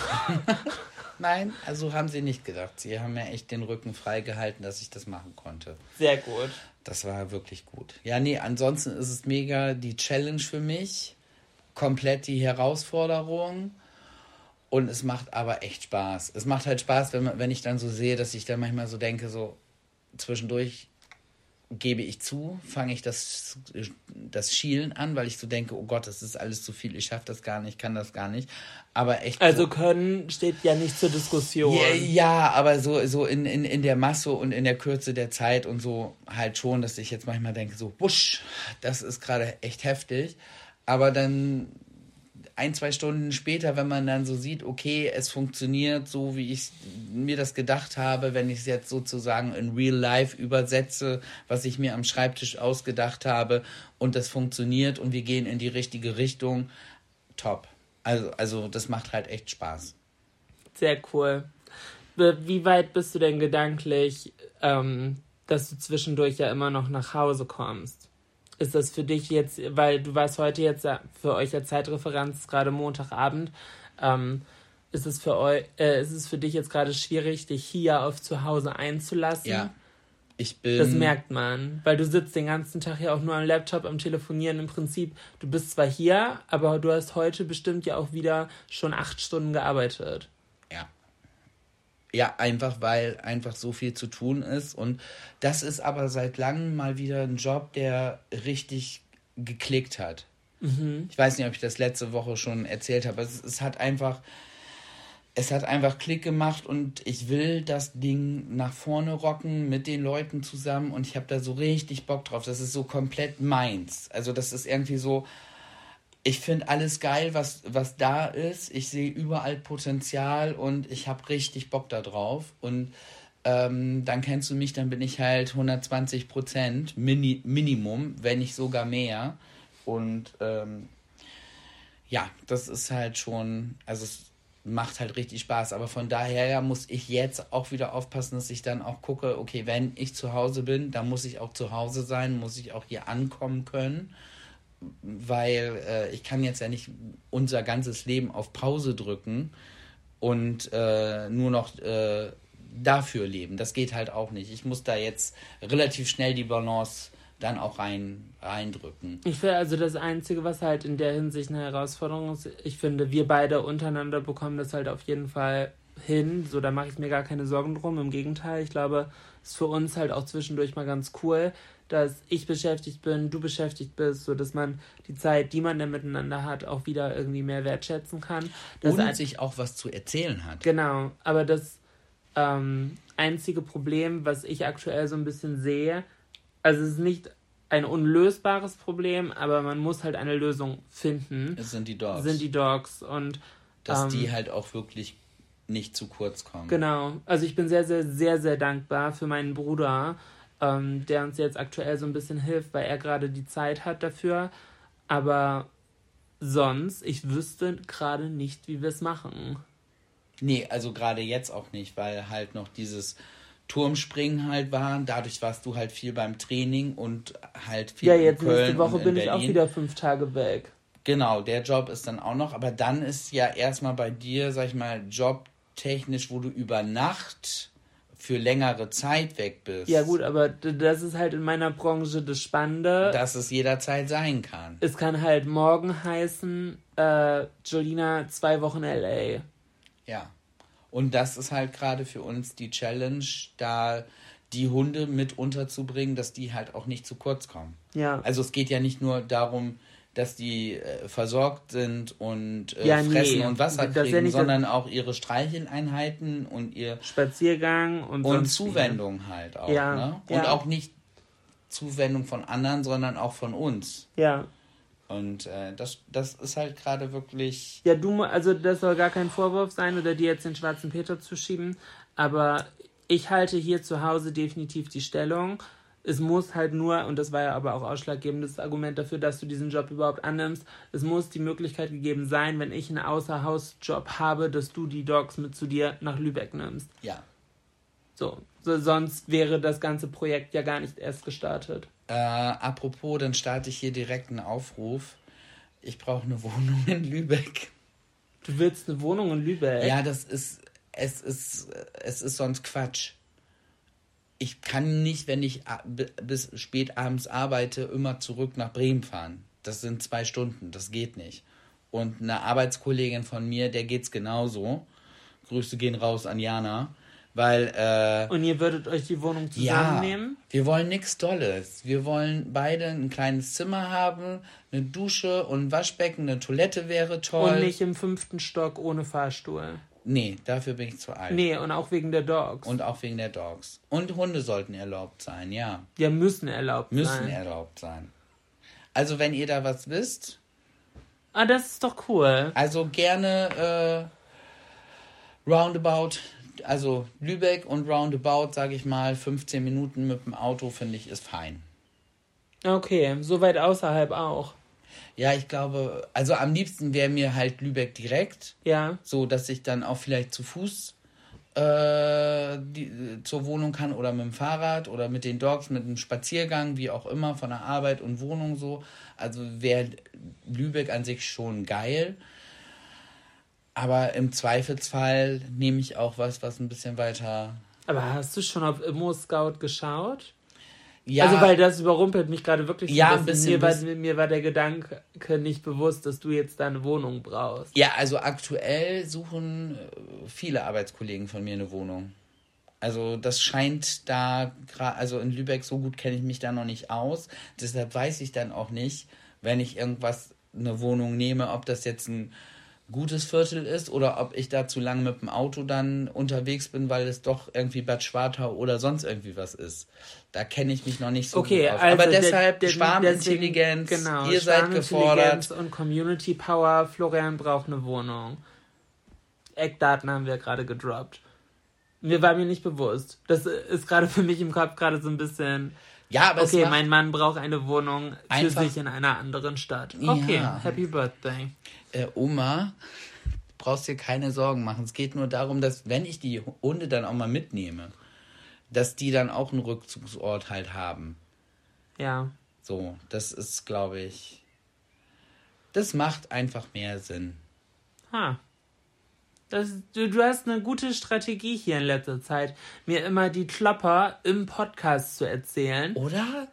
Nein, also haben sie nicht gedacht. Sie haben mir echt den Rücken freigehalten, dass ich das machen konnte. Sehr gut. Das war wirklich gut. Ja, nee, ansonsten ist es mega die Challenge für mich komplett die Herausforderung. Und es macht aber echt Spaß. Es macht halt Spaß, wenn, man, wenn ich dann so sehe, dass ich dann manchmal so denke, so zwischendurch gebe ich zu, fange ich das, das Schielen an, weil ich so denke, oh Gott, das ist alles zu viel, ich schaffe das gar nicht, kann das gar nicht. Aber echt. Also können steht ja nicht zur Diskussion. Ja, ja, aber so, so in, in, in der Masse und in der Kürze der Zeit und so halt schon, dass ich jetzt manchmal denke, so, busch, das ist gerade echt heftig. Aber dann ein, zwei Stunden später, wenn man dann so sieht, okay, es funktioniert so, wie ich mir das gedacht habe, wenn ich es jetzt sozusagen in Real Life übersetze, was ich mir am Schreibtisch ausgedacht habe und das funktioniert und wir gehen in die richtige Richtung, top. Also, also das macht halt echt Spaß. Sehr cool. Wie weit bist du denn gedanklich, ähm, dass du zwischendurch ja immer noch nach Hause kommst? Ist das für dich jetzt, weil du warst heute jetzt für euch als Zeitreferenz gerade Montagabend, ähm, ist es für euch, äh, ist es für dich jetzt gerade schwierig, dich hier auf zu Hause einzulassen? Ja. Ich bin. Das merkt man, weil du sitzt den ganzen Tag ja auch nur am Laptop am Telefonieren. Im Prinzip, du bist zwar hier, aber du hast heute bestimmt ja auch wieder schon acht Stunden gearbeitet. Ja, einfach weil einfach so viel zu tun ist. Und das ist aber seit langem mal wieder ein Job, der richtig geklickt hat. Mhm. Ich weiß nicht, ob ich das letzte Woche schon erzählt habe. Es, es hat einfach, es hat einfach Klick gemacht und ich will das Ding nach vorne rocken mit den Leuten zusammen und ich habe da so richtig Bock drauf. Das ist so komplett meins. Also das ist irgendwie so, ich finde alles geil, was, was da ist. Ich sehe überall Potenzial und ich habe richtig Bock da drauf. Und ähm, dann kennst du mich, dann bin ich halt 120 Prozent Mini Minimum, wenn nicht sogar mehr. Und ähm, ja, das ist halt schon, also es macht halt richtig Spaß. Aber von daher muss ich jetzt auch wieder aufpassen, dass ich dann auch gucke, okay, wenn ich zu Hause bin, dann muss ich auch zu Hause sein, muss ich auch hier ankommen können weil äh, ich kann jetzt ja nicht unser ganzes Leben auf Pause drücken und äh, nur noch äh, dafür leben. Das geht halt auch nicht. Ich muss da jetzt relativ schnell die Balance dann auch rein, reindrücken. Ich finde also das Einzige, was halt in der Hinsicht eine Herausforderung ist, ich finde, wir beide untereinander bekommen das halt auf jeden Fall hin. So, da mache ich mir gar keine Sorgen drum. Im Gegenteil, ich glaube, es ist für uns halt auch zwischendurch mal ganz cool, dass ich beschäftigt bin, du beschäftigt bist, so dass man die Zeit, die man dann miteinander hat, auch wieder irgendwie mehr wertschätzen kann. Dass Und sich auch was zu erzählen hat. Genau, aber das ähm, einzige Problem, was ich aktuell so ein bisschen sehe, also es ist nicht ein unlösbares Problem, aber man muss halt eine Lösung finden. Es sind die Dogs. Sind die Dogs und dass ähm, die halt auch wirklich nicht zu kurz kommen. Genau. Also ich bin sehr, sehr, sehr, sehr dankbar für meinen Bruder, ähm, der uns jetzt aktuell so ein bisschen hilft, weil er gerade die Zeit hat dafür. Aber sonst, ich wüsste gerade nicht, wie wir es machen. Nee, also gerade jetzt auch nicht, weil halt noch dieses Turmspringen halt war. Dadurch warst du halt viel beim Training und halt viel Ja, jetzt Köln nächste Woche bin ich auch wieder fünf Tage weg. Genau, der Job ist dann auch noch, aber dann ist ja erstmal bei dir, sag ich mal, jobtechnisch, wo du über Nacht für längere Zeit weg bist. Ja gut, aber das ist halt in meiner Branche das Spannende. Dass es jederzeit sein kann. Es kann halt morgen heißen, äh, Jolina, zwei Wochen LA. Ja. Und das ist halt gerade für uns die Challenge, da die Hunde mit unterzubringen, dass die halt auch nicht zu kurz kommen. Ja. Also es geht ja nicht nur darum, dass die äh, versorgt sind und äh, ja, fressen nee. und Wasser kriegen, ja sondern auch ihre Streicheleinheiten und ihr Spaziergang und, und Zuwendung viel. halt auch. Ja, ne? Und auch nicht Zuwendung von anderen, sondern auch von uns. Ja. Und äh, das, das ist halt gerade wirklich. Ja, du, also das soll gar kein Vorwurf sein oder dir jetzt den schwarzen Peter zu schieben, aber ich halte hier zu Hause definitiv die Stellung es muss halt nur, und das war ja aber auch ausschlaggebendes Argument dafür, dass du diesen Job überhaupt annimmst, es muss die Möglichkeit gegeben sein, wenn ich einen Außerhausjob habe, dass du die Dogs mit zu dir nach Lübeck nimmst. Ja. So, so sonst wäre das ganze Projekt ja gar nicht erst gestartet. Äh, apropos, dann starte ich hier direkt einen Aufruf. Ich brauche eine Wohnung in Lübeck. Du willst eine Wohnung in Lübeck? Ja, das ist, es ist, es ist sonst Quatsch ich kann nicht, wenn ich bis spät abends arbeite, immer zurück nach Bremen fahren. Das sind zwei Stunden, das geht nicht. Und eine Arbeitskollegin von mir, der geht's genauso. Grüße gehen raus an Jana. Weil, äh, Und ihr würdet euch die Wohnung zusammennehmen? ja, wir wollen nichts Dolles. Wir wollen beide ein kleines Zimmer haben, eine Dusche und ein Waschbecken, eine Toilette wäre toll. Und nicht im fünften Stock ohne Fahrstuhl. Nee, dafür bin ich zu alt. Nee, und auch wegen der Dogs. Und auch wegen der Dogs. Und Hunde sollten erlaubt sein, ja. ja, müssen erlaubt Müssen sein. erlaubt sein. Also, wenn ihr da was wisst, Ah, das ist doch cool. also gerne äh, roundabout, also Lübeck und roundabout, sage ich mal, 15 Minuten mit dem Auto, finde ich, ist fein. Okay, so weit außerhalb auch. Ja, ich glaube, also am liebsten wäre mir halt Lübeck direkt, Ja. so dass ich dann auch vielleicht zu Fuß äh, die, zur Wohnung kann oder mit dem Fahrrad oder mit den Dogs, mit einem Spaziergang, wie auch immer, von der Arbeit und Wohnung so. Also wäre Lübeck an sich schon geil. Aber im Zweifelsfall nehme ich auch was, was ein bisschen weiter. Aber hast du schon auf Immo Scout geschaut? Ja, Also, weil das überrumpelt mich gerade wirklich. so Ja, ein bisschen, Mir war, bisschen. mir war der Gedanke nicht bewusst, dass du jetzt deine Wohnung brauchst. ja, also aktuell suchen äh, viele Arbeitskollegen von mir eine Wohnung. Also das scheint da gerade, also in Lübeck so gut kenne ich mich da noch nicht aus. Deshalb weiß ich dann auch nicht, wenn ich irgendwas, eine Wohnung nehme, ob das jetzt ein gutes Viertel ist oder ob ich da zu lange mit dem Auto dann unterwegs bin, weil es doch irgendwie Bad Schwartau oder sonst irgendwie was ist. Da kenne ich mich noch nicht so Okay, gut aus. also Aber der- deshalb der- Schwarmintelligenz, deswegen- genau, ihr seid Schwarmintelligenz gefordert. Und Community Power, Florian braucht eine Wohnung. Eckdaten haben wir gerade gedroppt. Mir war mir nicht bewusst. Das ist gerade für mich im Kopf gerade so ein bisschen. Ja, aber Okay, mein Mann braucht eine Wohnung für sich in einer anderen Stadt. Okay, Ja. Happy Birthday. Äh, Oma, brauchst dir keine Sorgen machen. Es geht nur darum, dass wenn ich die Hunde dann auch mal mitnehme, dass die dann auch einen Rückzugsort halt haben. Ja. So, das ist, glaube ich, das macht einfach mehr Sinn. Ha. Das, du, du hast eine gute Strategie hier in letzter Zeit, mir immer die Klopper im Podcast zu erzählen, Oder?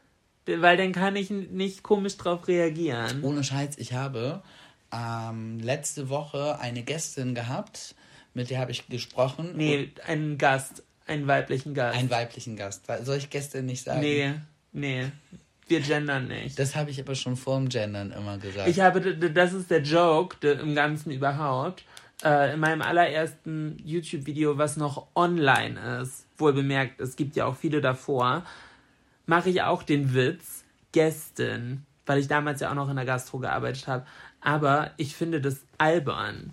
weil dann kann ich nicht komisch drauf reagieren. Ohne Scheiß, ich habe ähm, letzte Woche eine Gästin gehabt, mit der habe ich gesprochen. Nee, einen Gast, einen weiblichen Gast. Einen weiblichen Gast. Soll ich Gästin nicht sagen? nee, nee, wir gendern nicht. Das habe ich aber schon vor dem Gendern immer gesagt. Ich habe, das ist der Joke im Ganzen überhaupt. Äh, in meinem allerersten YouTube-Video, was noch online ist, wohl bemerkt, es gibt ja auch viele davor, mache ich auch den Witz, Gästin, weil ich damals ja auch noch in der Gastro gearbeitet habe. Aber ich finde das albern.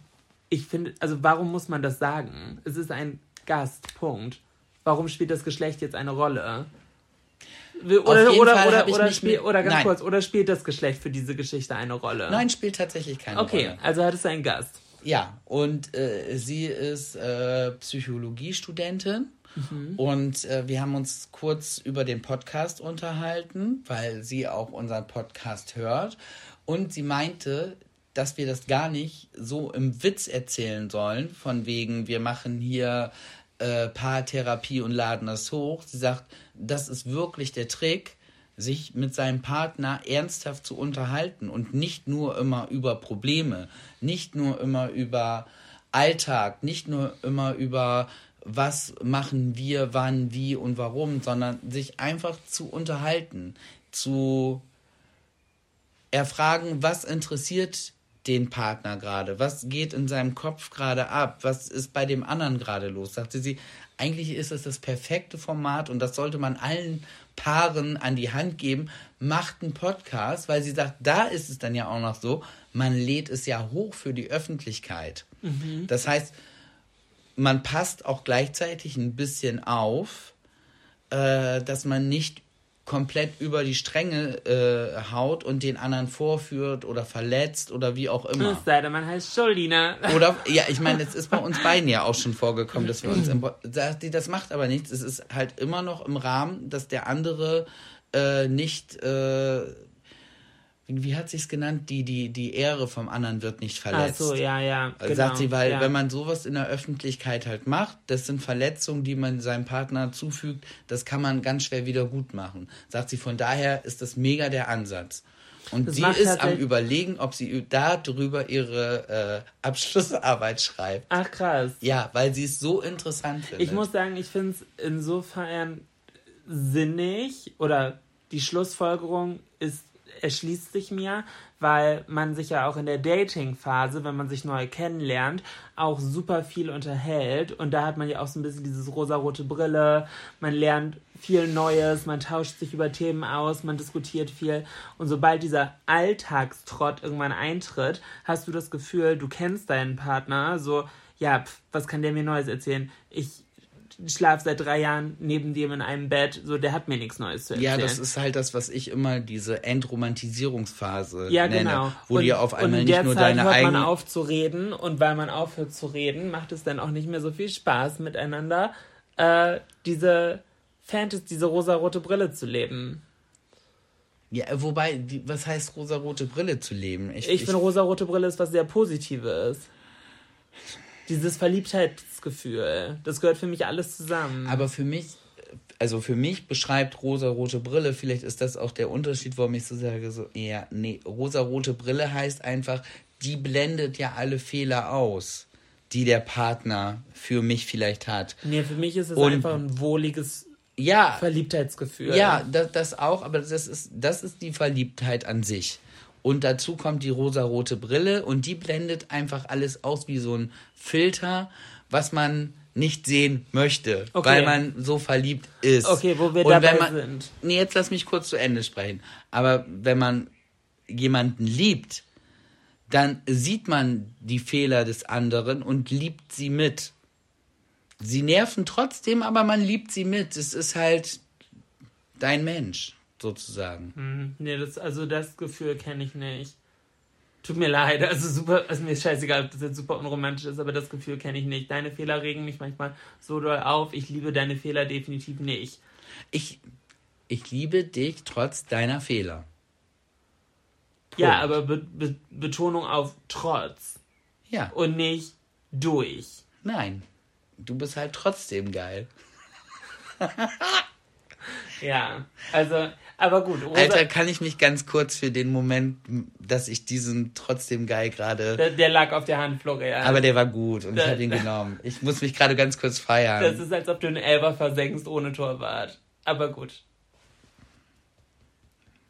Ich finde, also warum muss man das sagen? Es ist ein Gast, Punkt. Warum spielt das Geschlecht jetzt eine Rolle? Oder, jeden oder, Fall oder, oder, spiel, oder ganz Nein. kurz, oder spielt das Geschlecht für diese Geschichte eine Rolle? Nein, spielt tatsächlich keine Okay, Rolle. also hattest du einen Gast. Ja, und äh, sie ist äh, Psychologiestudentin. Und äh, wir haben uns kurz über den Podcast unterhalten, weil sie auch unseren Podcast hört. Und sie meinte, dass wir das gar nicht so im Witz erzählen sollen, von wegen, wir machen hier äh, Paartherapie und laden das hoch. Sie sagt, das ist wirklich der Trick, sich mit seinem Partner ernsthaft zu unterhalten und nicht nur immer über Probleme, nicht nur immer über Alltag, nicht nur immer über was machen wir, wann, wie und warum, sondern sich einfach zu unterhalten, zu erfragen, was interessiert den Partner gerade, was geht in seinem Kopf gerade ab, was ist bei dem anderen gerade los, sagte sie. Eigentlich ist es das perfekte Format und das sollte man allen Paaren an die Hand geben. Macht einen Podcast, weil sie sagt, da ist es dann ja auch noch so, man lädt es ja hoch für die Öffentlichkeit. Das heißt, man passt auch gleichzeitig ein bisschen auf, äh, dass man nicht komplett über die Stränge äh, haut und den anderen vorführt oder verletzt oder wie auch immer. Es sei denn, man heißt Jolina. Oder, ja, ich meine, es ist bei uns beiden ja auch schon vorgekommen, dass wir uns im, das macht aber nichts. Es ist halt immer noch im Rahmen, dass der andere äh, nicht, äh, wie, hat sich's genannt, die, die, die Ehre vom anderen wird nicht Ach verletzt. so, ja, ja. Genau, Sagt sie, weil ja. wenn man sowas in der Öffentlichkeit halt macht, das sind Verletzungen, die man seinem Partner zufügt, das kann man ganz schwer wieder gut machen. Sagt sie, von daher ist das mega der Ansatz. Und Das sie ist am überlegen, ob sie darüber ihre äh, Abschlussarbeit schreibt. Ach krass. Ja, weil sie es so interessant findet. Ich muss sagen, ich finde es insofern sinnig oder die Schlussfolgerung ist, erschließt sich mir, weil man sich ja auch in der Dating-Phase, wenn man sich neu kennenlernt, auch super viel unterhält. Und da hat man ja auch so ein bisschen dieses rosarote Brille. Man lernt viel Neues, man tauscht sich über Themen aus, man diskutiert viel. Und sobald dieser Alltagstrott irgendwann eintritt, hast du das Gefühl, du kennst deinen Partner. So, ja, pf, was kann der mir Neues erzählen? Ich schlafe seit drei Jahren neben dem in einem Bett. So, der hat mir nichts Neues zu erzählen. ja, das ist halt das, was ich immer diese Entromantisierungsphase Ja, nenne, genau. wo und, dir auf einmal in nicht nur Zeit deine hört eigenen man auf zu reden und weil man aufhört zu reden, macht es dann auch nicht mehr so viel Spaß miteinander, äh, diese Fantasy, diese rosarote Brille zu leben. Ja, wobei, die, was heißt rosarote Brille zu leben? Ich, finde, rosarote Brille ist was sehr Positives. Dieses Verliebtheitsgefühl, das gehört für mich alles zusammen. Aber für mich, also für mich beschreibt rosarote Brille, vielleicht ist das auch der Unterschied, warum ich so sage, so, ja, nee, rosarote Brille heißt einfach, die blendet ja alle Fehler aus, die der Partner für mich vielleicht hat. nee, für mich ist es Und- einfach ein wohliges Ja, Verliebtheitsgefühl. ja, das, das auch, aber das ist, das ist die Verliebtheit an sich. Und dazu kommt die rosarote Brille und die blendet einfach alles aus wie so ein Filter, was man nicht sehen möchte, Okay. weil man so verliebt ist. Okay, wo wir Und dabei man, sind. Nee, jetzt lass mich kurz zu Ende sprechen. Aber wenn man jemanden liebt, dann sieht man die Fehler des anderen und liebt sie mit. Sie nerven trotzdem, aber man liebt sie mit. Es ist halt dein Mensch, sozusagen. Hm, Nee, das, also das Gefühl kenne ich nicht. Tut mir leid, also super, also mir ist scheißegal, ob das jetzt super unromantisch ist, aber das Gefühl kenne ich nicht. Deine Fehler regen mich manchmal so doll auf. Ich liebe deine Fehler definitiv nicht. Ich, ich liebe dich trotz deiner Fehler. Ja, Punkt. aber Be Be Betonung auf trotz Ja, und nicht durch. nein. Du bist halt trotzdem geil. Ja, also, aber gut. Rosa, Alter, kann ich mich ganz kurz für den Moment, dass ich diesen trotzdem geil gerade. der, der lag auf der Hand, Florian. Aber der war gut und ich Da- habe ihn genommen. Ich muss mich gerade ganz kurz feiern. das ist, als ob du einen Elber versenkst ohne Torwart. Aber gut.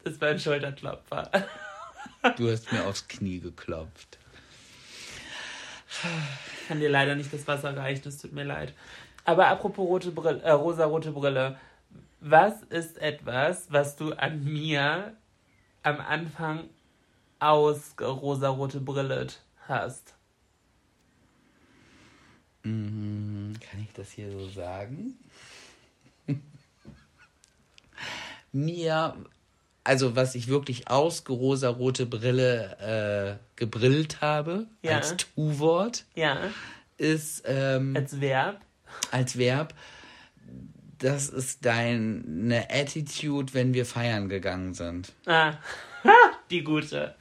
Das war ein Schulterklopfer. Du hast mir aufs Knie geklopft. Ich kann dir leider nicht das Wasser reichen, es tut mir leid. Aber apropos rote Brille, äh, rosa-rote Brille, was ist etwas, was du an mir am Anfang aus rosa-rote Brillet hast? Mhm, Kann ich das hier so sagen? Mir, also was ich wirklich aus rosarote Brille äh, gebrillt habe, Ja. als Tu-Wort, Ja, ist ähm, als Verb. als Verb, das ist deine Attitude, wenn wir feiern gegangen sind. Ah, die gute.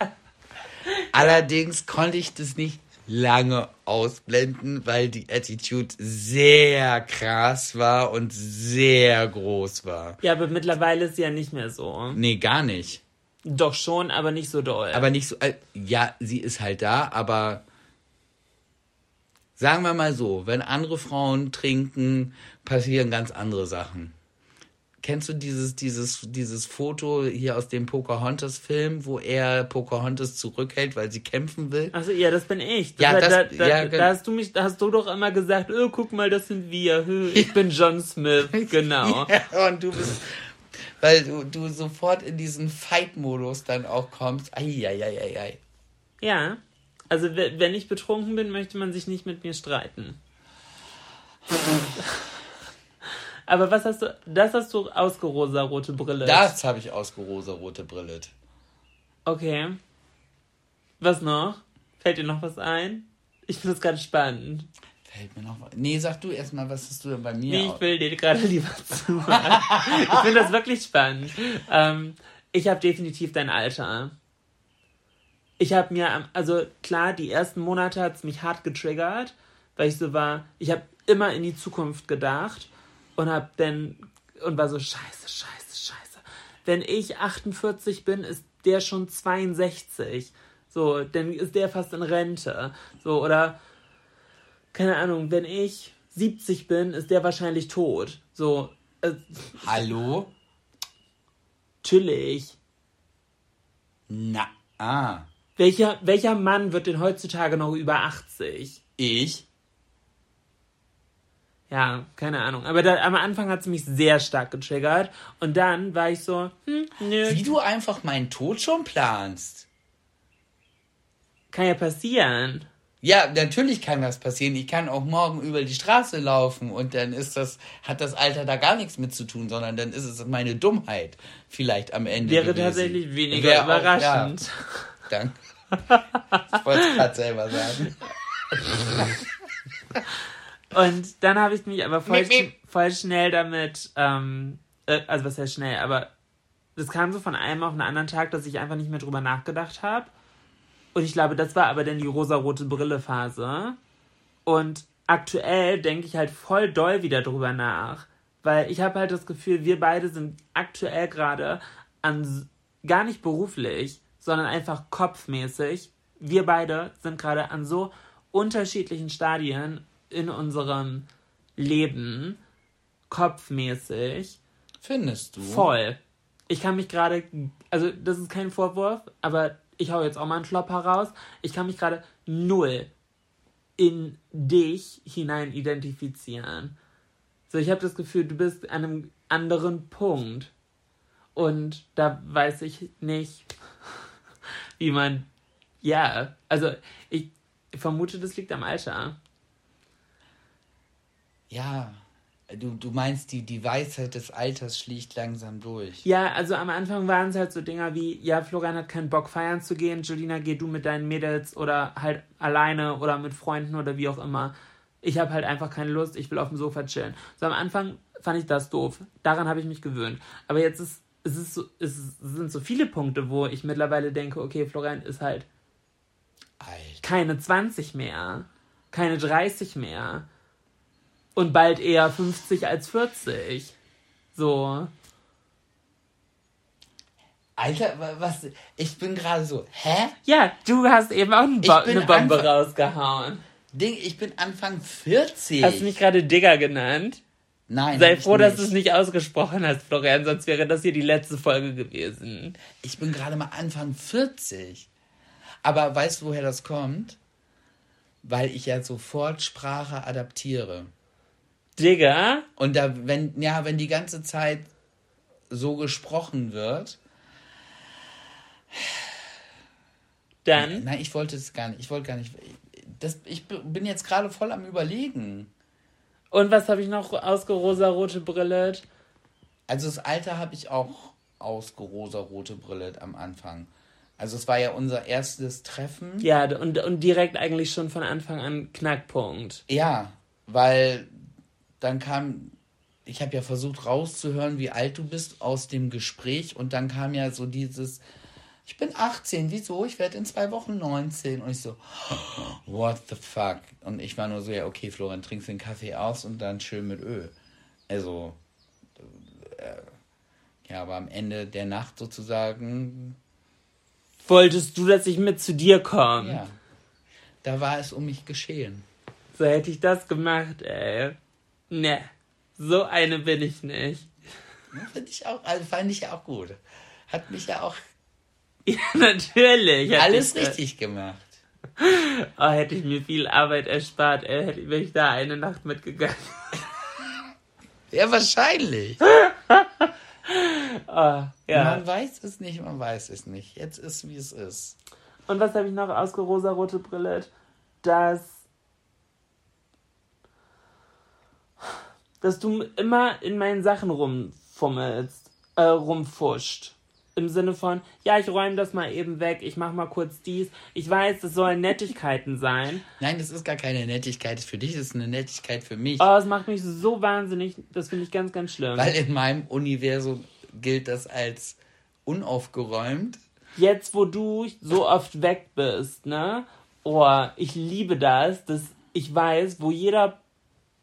Allerdings konnte ich das nicht lange ausblenden, weil die Attitude sehr krass war und sehr groß war. Ja, aber mittlerweile ist sie ja nicht mehr so. Nee, gar nicht. Doch schon, aber nicht so doll. Aber nicht so. Äh, ja, sie ist halt da, aber sagen wir mal so, wenn andere Frauen trinken, passieren ganz andere Sachen. Kennst du dieses, dieses, dieses Foto hier aus dem Pocahontas-Film, wo er Pocahontas zurückhält, weil sie kämpfen will? Achso, ja, das bin ich. Ja, da, das- da, da, ja, da hast du mich, da hast du doch immer gesagt, oh, guck mal, das sind wir. Ich bin John Smith, genau. Ja, und du bist, weil du, du sofort in diesen Fight-Modus dann auch kommst. Eieieiei. Ja. Also we- wenn ich betrunken bin, möchte man sich nicht mit mir streiten. Aber was hast du, das hast du ausgerosa rote Brille. Das habe ich ausgerosa-rote Brillet. Okay. Was noch? Fällt dir noch was ein? Ich finde das gerade spannend. Fällt mir noch was. Nee, sag du erstmal, was hast du denn bei mir? Nee, ich will dir gerade lieber zuhören. ich finde das wirklich spannend. Ähm, ich habe definitiv dein Alter. Ich habe mir, also klar, die ersten Monate hat es mich hart getriggert, weil ich so war, ich habe immer in die Zukunft gedacht und habe dann, und war so, scheiße, scheiße, scheiße. Wenn ich 48 bin, ist der schon 62. So, dann ist der fast in Rente. So, oder, keine Ahnung, wenn ich 70 bin, ist der wahrscheinlich tot. So, äh, Hallo? Natürlich. Na, ah. Welcher, welcher Mann wird denn heutzutage noch über 80? Ich? Ja, keine Ahnung. Aber da, am Anfang hat es mich sehr stark getriggert. Und dann war ich so, hm, nö, Wie du einfach meinen Tod schon planst. kann ja passieren. Ja, natürlich kann das passieren. Ich kann auch morgen über die Straße laufen und dann ist das, hat das Alter da gar nichts mit zu tun, sondern dann ist es meine Dummheit vielleicht am Ende. Wäre gewesen. tatsächlich weniger Wäre auch- überraschend. ja, danke. Ich wollte es gerade selber sagen. Und dann habe ich mich aber voll, Miep, miep. voll schnell damit, ähm, äh, also was heißt schnell, aber das kam so von einem auf einen anderen Tag, dass ich einfach nicht mehr drüber nachgedacht habe. Und ich glaube, das war aber dann die rosarote Brille-Phase. Und aktuell denke ich halt voll doll wieder drüber nach. Weil ich habe halt das Gefühl, wir beide sind aktuell gerade an, gar nicht beruflich, sondern einfach kopfmäßig. Wir beide sind gerade an so unterschiedlichen Stadien in unserem Leben, kopfmäßig, Findest du? voll. Ich kann mich gerade, also das ist kein Vorwurf, aber ich hau jetzt auch mal einen Klopper raus. Ich kann mich gerade null in dich hinein identifizieren. So, ich habe das Gefühl, du bist an einem anderen Punkt. Und da weiß ich nicht, wie man. Ja, also ich vermute, das liegt am Alter. Ja. Du, du meinst, die, die Weisheit des Alters schlicht langsam durch. Ja, also am Anfang waren es halt so Dinger wie, ja, Florian hat keinen Bock feiern zu gehen, Julina, geh du mit deinen Mädels oder halt alleine oder mit Freunden oder wie auch immer. Ich habe halt einfach keine Lust, ich will auf dem Sofa chillen. So am Anfang fand ich das doof. Daran habe ich mich gewöhnt. Aber jetzt ist es ist so, es sind so viele Punkte, wo ich mittlerweile denke, okay, Florian ist halt Alter. keine 20 mehr, keine 30 mehr und bald eher 50 als 40. So. Alter, wa- was? Ich bin gerade so, hä? Ja, du hast eben auch Bo bin eine Bombe einfach- rausgehauen. Ding, ich bin Anfang 40. Hast du mich gerade Digger genannt? Nein. Sei froh, dass du es nicht ausgesprochen hast, Florian, sonst wäre das hier die letzte Folge gewesen. Ich bin gerade mal Anfang 40. Aber weißt du, woher das kommt? Weil ich ja sofort Sprache adaptiere. Digger? Und da, wenn, ja, wenn die ganze Zeit so gesprochen wird. Dann? Nein, ich wollte es gar nicht. Ich wollte gar nicht. Das, ich bin jetzt gerade voll am Überlegen. Und was habe ich noch ausgerosarote Brillet? Also das Alter habe ich auch ausgerosarote Brille am Anfang. Also es war ja unser erstes Treffen. Ja, und, und direkt eigentlich schon von Anfang an Knackpunkt. Ja, weil dann kam, ich habe ja versucht rauszuhören, wie alt du bist aus dem Gespräch und dann kam ja so dieses, ich bin 18, wieso? Ich werde in zwei Wochen 19 und ich so, what the fuck? Und ich war nur so, ja okay, Florian, trinkst den Kaffee aus und dann schön mit Öl. Also, äh, ja, aber am Ende der Nacht sozusagen, Wolltest du, dass ich mit zu dir komme? ja, da war es um mich geschehen. So hätte ich das gemacht, ey. Ne, so eine bin ich nicht. Finde ich auch, also fand ich ja auch gut. Hat mich ja auch Ja, natürlich. alles ich, richtig gemacht. Oh, hätte ich mir viel Arbeit erspart, ey. Hätte ich, wäre ich da eine Nacht mitgegangen. Ja, wahrscheinlich. Oh, ja. Man weiß es nicht, man weiß es nicht. Jetzt ist, wie es ist. Und was habe ich noch ausgerosarote Brille? Dass. Dass du immer in meinen Sachen rumfummelst, äh, rumfuscht. Im Sinne von, ja, ich räume das mal eben weg, ich mach mal kurz dies. Ich weiß, das sollen Nettigkeiten sein. Nein, das ist gar keine Nettigkeit für dich, das ist eine Nettigkeit für mich. Oh, es macht mich so wahnsinnig, das finde ich ganz, ganz schlimm. Weil in meinem Universum gilt das als unaufgeräumt. jetzt, wo du so oft weg bist, ne? Oh, ich liebe das, dass ich weiß, wo jeder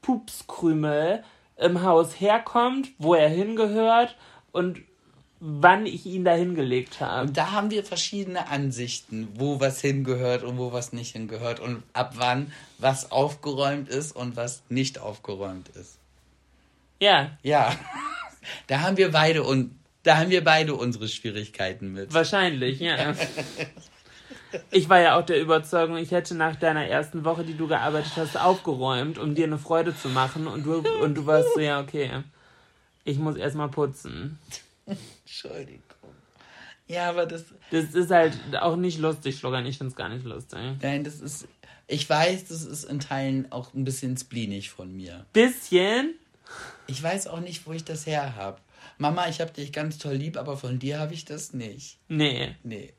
Pupskrümel im Haus herkommt, wo er hingehört und wann ich ihn da hingelegt habe. Und da haben wir verschiedene Ansichten, wo was hingehört und wo was nicht hingehört und ab wann was aufgeräumt ist und was nicht aufgeräumt ist. Ja. Ja. Da haben wir beide und da haben wir beide unsere Schwierigkeiten mit. Wahrscheinlich, ja. Ich war ja auch der Überzeugung, ich hätte nach deiner ersten Woche, die du gearbeitet hast, aufgeräumt, um dir eine Freude zu machen. Und du, und du warst so, ja, okay, ich muss erstmal putzen. Entschuldigung. Ja, aber das. Das ist halt auch nicht lustig, Schluckern. Ich finde es gar nicht lustig. Nein, das ist. Ich weiß, das ist in Teilen auch ein bisschen spleenig von mir. Bisschen? Ich weiß auch nicht, wo ich das her habe. Mama, ich hab dich ganz toll lieb, aber von dir habe ich das nicht. Nee. Nee.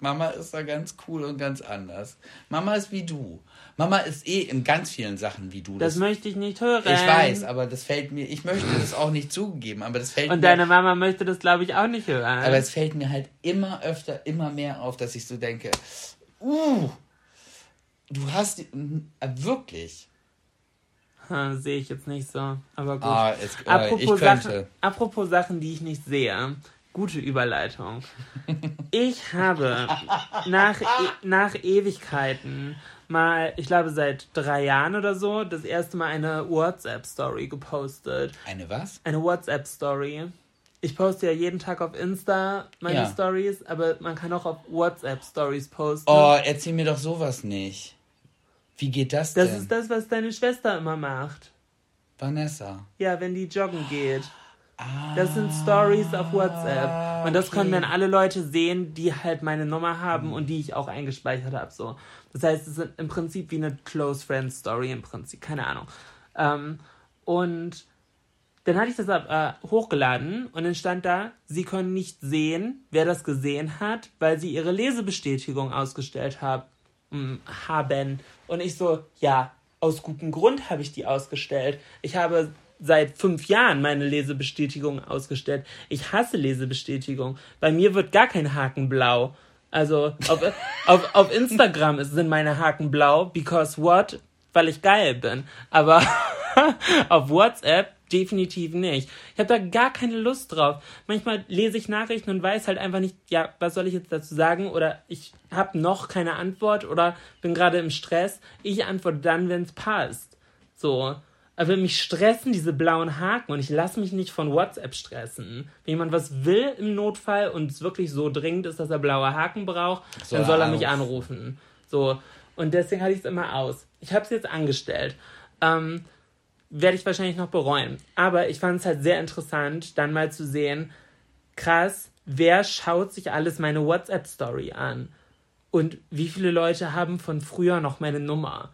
Mama ist da ganz cool und ganz anders. Mama ist wie du. Mama ist eh in ganz vielen Sachen wie du. Das, das möchte ich nicht hören. Ich weiß, aber das fällt mir, ich möchte das auch nicht zugeben, aber das fällt und mir. Und deine Mama möchte das, glaube ich, auch nicht hören. Aber es fällt mir halt immer öfter, immer mehr auf, dass ich so denke, uh, du hast, äh, wirklich. Sehe ich jetzt nicht so, aber gut. Ah, es, äh, apropos, Sachen, apropos Sachen, die ich nicht sehe. Gute Überleitung. Ich habe nach, nach Ewigkeiten mal, ich glaube seit drei Jahren oder so, das erste Mal eine WhatsApp-Story gepostet. Eine was? Eine WhatsApp-Story. Ich poste ja jeden Tag auf Insta meine ja. Stories, aber man kann auch auf WhatsApp-Stories posten. Oh, erzähl mir doch sowas nicht. Wie geht das denn? Das ist das, was deine Schwester immer macht. Vanessa. Ja, wenn die joggen geht. Das sind Stories auf WhatsApp. Und das okay. können dann alle Leute sehen, die halt meine Nummer haben und die ich auch eingespeichert habe. So. Das heißt, es ist im Prinzip wie eine Close Friend Story im Prinzip. Keine Ahnung. Ähm, und dann hatte ich das äh, hochgeladen und dann stand da, Sie können nicht sehen, wer das gesehen hat, weil Sie Ihre Lesebestätigung ausgestellt hab, hm, haben. Und ich so, ja, aus gutem Grund habe ich die ausgestellt. Ich habe seit fünf Jahren meine Lesebestätigung ausgestellt. Ich hasse Lesebestätigung. Bei mir wird gar kein Haken blau. Also auf, auf, auf Instagram sind meine Haken blau, because what? Weil ich geil bin. Aber auf WhatsApp definitiv nicht. Ich habe da gar keine Lust drauf. Manchmal lese ich Nachrichten und weiß halt einfach nicht, ja, was soll ich jetzt dazu sagen? Oder ich habe noch keine Antwort oder bin gerade im Stress. Ich antworte dann, wenn es passt. So. Aber mich stressen diese blauen Haken und ich lasse mich nicht von WhatsApp stressen. Wenn jemand was will im Notfall und es wirklich so dringend ist, dass er blaue Haken braucht, so dann soll er mich anrufen. So. Und deswegen hatte ich es immer aus. Ich habe es jetzt angestellt. Ähm, Werde ich wahrscheinlich noch bereuen. Aber ich fand es halt sehr interessant, dann mal zu sehen, krass, wer schaut sich alles meine WhatsApp-Story an? Und wie viele Leute haben von früher noch meine Nummer?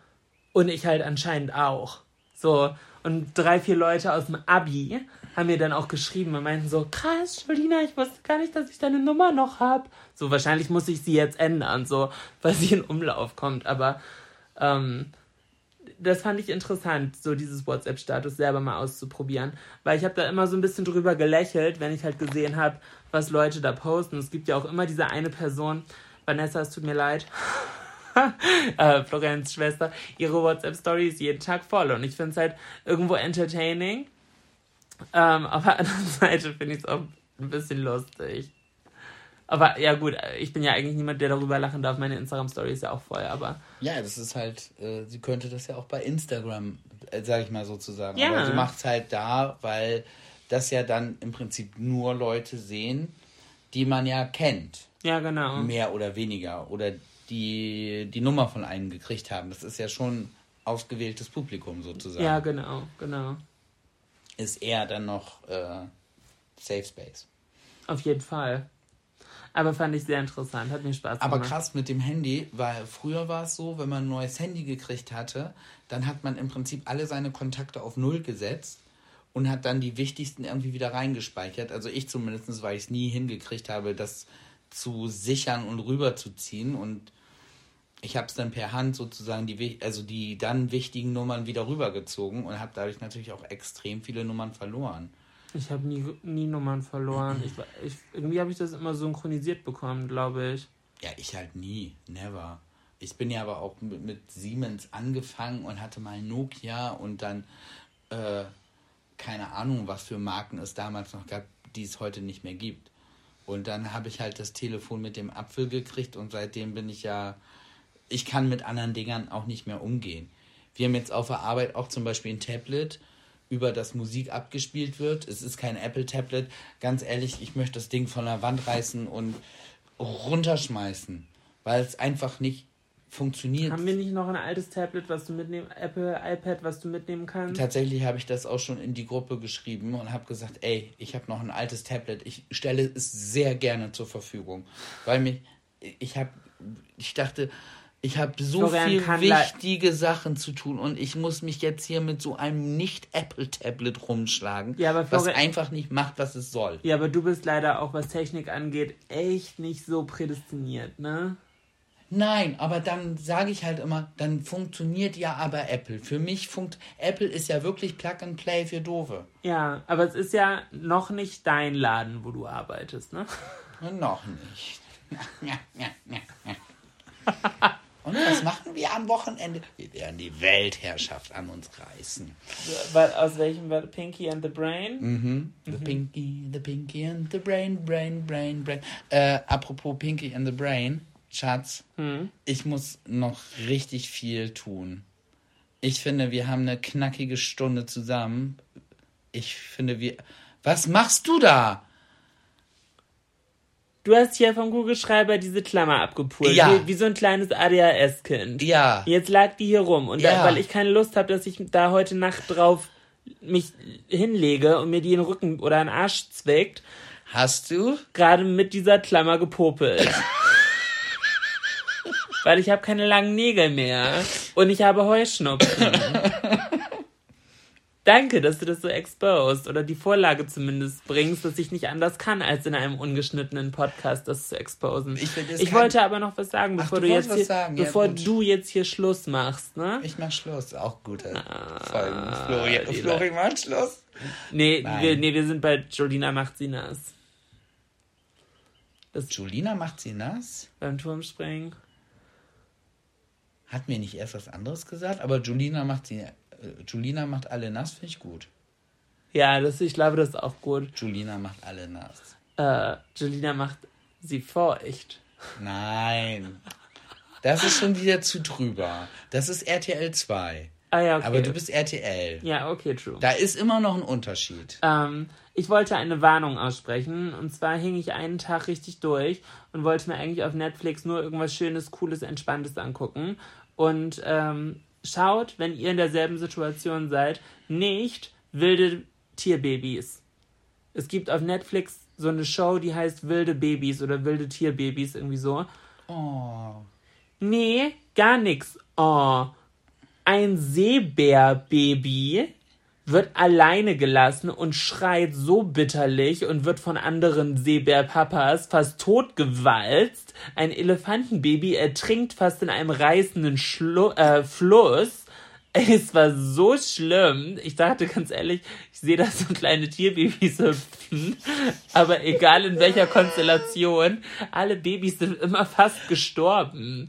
Und ich halt anscheinend auch. So, und drei, vier Leute aus dem Abi haben mir dann auch geschrieben und meinten so, krass, Jolina, ich wusste gar nicht, dass ich deine Nummer noch hab. So, wahrscheinlich muss ich sie jetzt ändern, so, weil sie in Umlauf kommt. Aber ähm, das fand ich interessant, so dieses WhatsApp-Status selber mal auszuprobieren. Weil ich habe da immer so ein bisschen drüber gelächelt, wenn ich halt gesehen habe, was Leute da posten. Es gibt ja auch immer diese eine Person, Vanessa, es tut mir leid. äh, Florenz Schwester, ihre WhatsApp-Story ist jeden Tag voll. Und ich finde es halt irgendwo entertaining. Ähm, auf der anderen Seite finde ich es auch ein bisschen lustig. Aber ja gut, ich bin ja eigentlich niemand, der darüber lachen darf. Meine Instagram-Story ist ja auch voll, aber. Ja, das ist halt, äh, sie könnte das ja auch bei Instagram, äh, sag ich mal sozusagen. Ja. Aber sie macht es halt da, weil das ja dann im Prinzip nur Leute sehen, die man ja kennt. Ja, genau. Mehr oder weniger. Oder die die Nummer von einem gekriegt haben. Das ist ja schon ausgewähltes Publikum sozusagen. Ja, genau, genau. Ist eher dann noch äh, Safe Space. Auf jeden Fall. Aber fand ich sehr interessant, hat mir Spaß gemacht. Aber krass mit dem Handy, weil früher war es so, wenn man ein neues Handy gekriegt hatte, dann hat man im Prinzip alle seine Kontakte auf Null gesetzt und hat dann die wichtigsten irgendwie wieder reingespeichert. Also ich zumindest, weil ich es nie hingekriegt habe, das zu sichern und rüberzuziehen und ich habe es dann per Hand sozusagen die also die dann wichtigen Nummern wieder rübergezogen und habe dadurch natürlich auch extrem viele Nummern verloren. Ich habe nie, nie Nummern verloren. Ich, ich, irgendwie habe ich das immer synchronisiert bekommen, glaube ich. Ja, ich halt nie. Never. Ich bin ja aber auch mit, mit Siemens angefangen und hatte mal Nokia und dann äh, keine Ahnung, was für Marken es damals noch gab, die es heute nicht mehr gibt. Und dann habe ich halt das Telefon mit dem Apfel gekriegt und seitdem bin ich ja, ich kann mit anderen Dingern auch nicht mehr umgehen. Wir haben jetzt auf der Arbeit auch zum Beispiel ein Tablet, über das Musik abgespielt wird. Es ist kein Apple-Tablet. Ganz ehrlich, ich möchte das Ding von der Wand reißen und runterschmeißen, weil es einfach nicht funktioniert. Haben wir nicht noch ein altes Tablet, was du mitnehmen, Apple iPad, was du mitnehmen kannst? Tatsächlich habe ich das auch schon in die Gruppe geschrieben und habe gesagt, ey, ich habe noch ein altes Tablet. Ich stelle es sehr gerne zur Verfügung, weil mich, ich habe, ich dachte, ich habe so Florian viel wichtige Sachen zu tun und ich muss mich jetzt hier mit so einem Nicht-Apple-Tablet rumschlagen, ja, Florian, was einfach nicht macht, was es soll. Ja, aber du bist leider auch, was Technik angeht, echt nicht so prädestiniert, ne? Nein, aber dann sage ich halt immer, dann funktioniert ja aber Apple. Für mich funkt Apple ist ja wirklich Plug and Play für Doofe. Ja, aber es ist ja noch nicht dein Laden, wo du arbeitest, ne? noch nicht. Und was machen wir am Wochenende? Wir werden die Weltherrschaft an uns reißen. Aus welchem Pinky and the Brain? Mhm. The mhm. Pinky, the Pinky and the Brain, Brain, Brain, Brain. Äh, apropos Pinky and the Brain. Schatz, hm? ich muss noch richtig viel tun. Ich finde, wir haben eine knackige Stunde zusammen. Ich finde, wir. Was machst du da? Du hast hier vom Kugelschreiber diese Klammer abgepult. Ja. Wie, wie so ein kleines ADHS-Kind. Ja. Jetzt lag die hier rum. Und ja. da, weil ich keine Lust habe, dass ich da heute Nacht drauf mich hinlege und mir die in den Rücken oder in den Arsch zwickt. Hast du? Gerade mit dieser Klammer gepopelt. weil ich habe keine langen Nägel mehr und ich habe Heuschnupfen. Danke, dass du das so exposed oder die Vorlage zumindest bringst, dass ich nicht anders kann, als in einem ungeschnittenen Podcast das zu exposen. Ich, ich wollte aber noch was sagen, bevor, Ach, du, du jetzt hier, sagen. bevor ja, du jetzt hier Schluss machst, ne? Ich mach Schluss, auch gute ah, Folgen. Florian, Florian macht Schluss. Nee wir, nee, wir sind bei Jolina macht sie nass. Das Julina macht sie nass? Beim Turmspringen. Hat mir nicht erst was anderes gesagt, aber Julina macht sie. Julina macht alle nass, finde ich gut. Ja, das, ich glaube, das ist auch gut. Julina macht alle nass. Äh, Julina macht sie feucht. Nein. Das ist schon wieder zu drüber. Das ist RTL 2. Ah ja, okay. Aber du bist RTL. Ja, okay, true. Da ist immer noch ein Unterschied. Ähm, ich wollte eine Warnung aussprechen. Und zwar hing ich einen Tag richtig durch und wollte mir eigentlich auf Netflix nur irgendwas Schönes, Cooles, Entspanntes angucken. Und ähm, schaut, wenn ihr in derselben Situation seid, nicht wilde Tierbabys. Es gibt auf Netflix so eine Show, die heißt Wilde Babys oder Wilde Tierbabys, irgendwie so. Oh. Nee, gar nix. Oh. Ein Seebärbaby wird alleine gelassen und schreit so bitterlich und wird von anderen Seebärpapas fast totgewalzt. Ein Elefantenbaby ertrinkt fast in einem reißenden Schlu äh, Fluss. Es war so schlimm. Ich dachte ganz ehrlich, ich sehe da so kleine Tierbabys hüpfen. Aber egal in welcher Konstellation, alle Babys sind immer fast gestorben.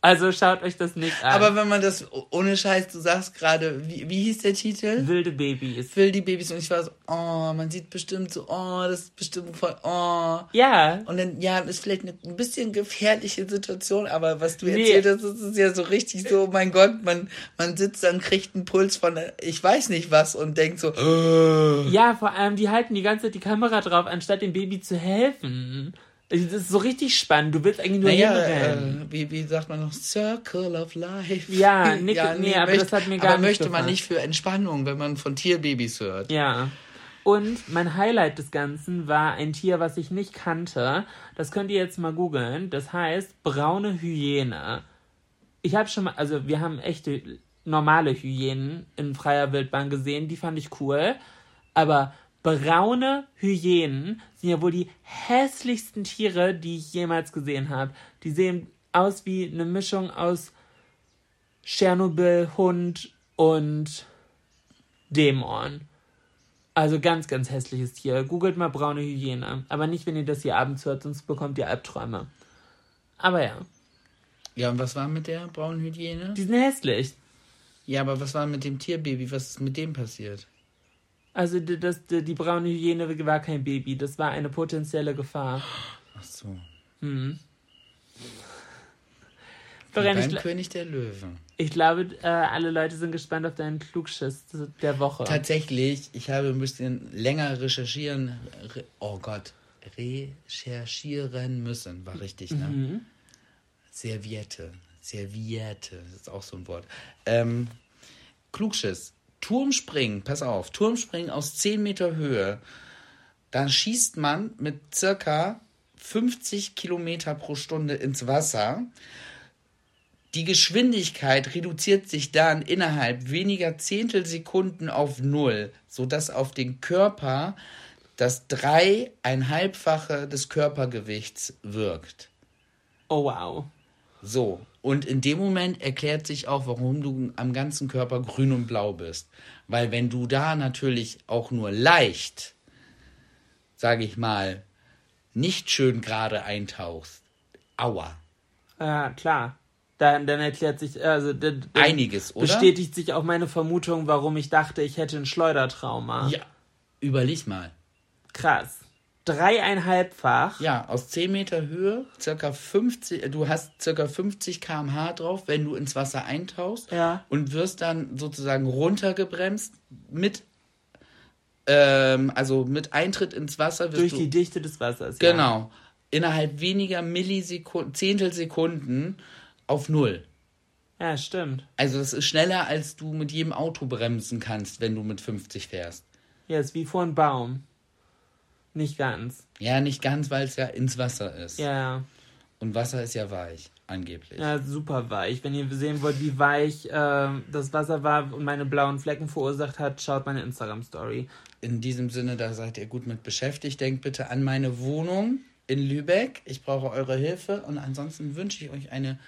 Also schaut euch das nicht an. Aber wenn man das ohne Scheiß, du sagst gerade, wie, wie hieß der Titel? Wilde Babys. Wilde Babys. Und ich war so, oh, man sieht bestimmt so, oh, das ist bestimmt voll, oh. Ja. Und dann, ja, ist vielleicht eine ein bisschen gefährliche Situation, aber was du nee. erzählt hast, das ist ja so richtig so, mein Gott, man, man sitzt dann, kriegt einen Puls von, ich weiß nicht was und denkt so, oh. Ja, vor allem, die halten die ganze Zeit die Kamera drauf, anstatt dem Baby zu helfen. Das ist so richtig spannend. Du willst eigentlich nur naja, hinrennen. Äh, wie, wie sagt man noch? Circle of Life. Ja, Nick, ja nee, nee, aber möchte, das hat mir gar aber nicht möchte gefallen. man nicht für Entspannung, wenn man von Tierbabys hört. Ja. Und mein Highlight des Ganzen war ein Tier, was ich nicht kannte. Das könnt ihr jetzt mal googeln. Das heißt braune Hyäne. Ich habe schon mal, also wir haben echte normale Hyänen in freier Wildbahn gesehen. Die fand ich cool. Aber braune Hyänen sind ja wohl die hässlichsten Tiere, die ich jemals gesehen habe. Die sehen aus wie eine Mischung aus Tschernobyl, Hund und Dämon. Also ganz, ganz hässliches Tier. Googelt mal braune Hyäne. Aber nicht, wenn ihr das hier abends hört, sonst bekommt ihr Albträume. Aber ja. Ja, und was war mit der braunen Hyäne? Die sind hässlich. Ja, aber was war mit dem Tierbaby? Was ist mit dem passiert? Also die, das, die, die braune Hyäne war kein Baby, das war eine potenzielle Gefahr. Ach so. Florian, ich, König der Löwen. ich glaube, äh, alle Leute sind gespannt auf deinen Klugschiss der Woche. Tatsächlich, ich habe ein bisschen länger recherchieren, re, oh Gott, recherchieren müssen, war richtig, ne? Mhm. Serviette, Serviette, das ist auch so ein Wort. Ähm, Klugschiss, Turmspringen, pass auf, Turmspringen aus 10 Meter Höhe, da schießt man mit circa 50 Kilometer pro Stunde ins Wasser. Die Geschwindigkeit reduziert sich dann innerhalb weniger Zehntelsekunden auf Null, sodass auf den Körper das dreieinhalbfache des Körpergewichts wirkt. Oh wow. So, und in dem Moment erklärt sich auch, warum du am ganzen Körper grün und blau bist. Weil wenn du da natürlich auch nur leicht, sage ich mal, nicht schön gerade eintauchst, aua, Ja, klar. Dann, dann erklärt sich, also dann, dann einiges, oder? bestätigt sich auch meine Vermutung, warum ich dachte, ich hätte ein Schleudertrauma. Ja, überleg mal. Krass. Dreieinhalbfach. Ja, aus 10 Meter Höhe, circa 50, äh, du hast circa 50 km/h drauf, wenn du ins Wasser eintauchst Ja. und wirst dann sozusagen runtergebremst mit, ähm, also mit Eintritt ins Wasser wirst Durch du, die Dichte des Wassers. Ja. genau, innerhalb weniger Millisekunden, Zehntelsekunden auf Null. Ja, stimmt. Also das ist schneller, als du mit jedem Auto bremsen kannst, wenn du mit 50 fährst. Ja, ist wie vor einem Baum. Nicht ganz. Ja, nicht ganz, weil es ja ins Wasser ist. Ja. Und Wasser ist ja weich, angeblich. Ja, super weich. Wenn ihr sehen wollt, wie weich ähm, das Wasser war und meine blauen Flecken verursacht hat, schaut meine Instagram-Story. In diesem Sinne, da seid ihr gut mit beschäftigt. Denkt bitte an meine Wohnung in Lübeck. Ich brauche eure Hilfe und ansonsten wünsche ich euch eine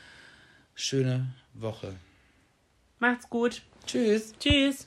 schöne Woche. Macht's gut. Tschüss. Tschüss.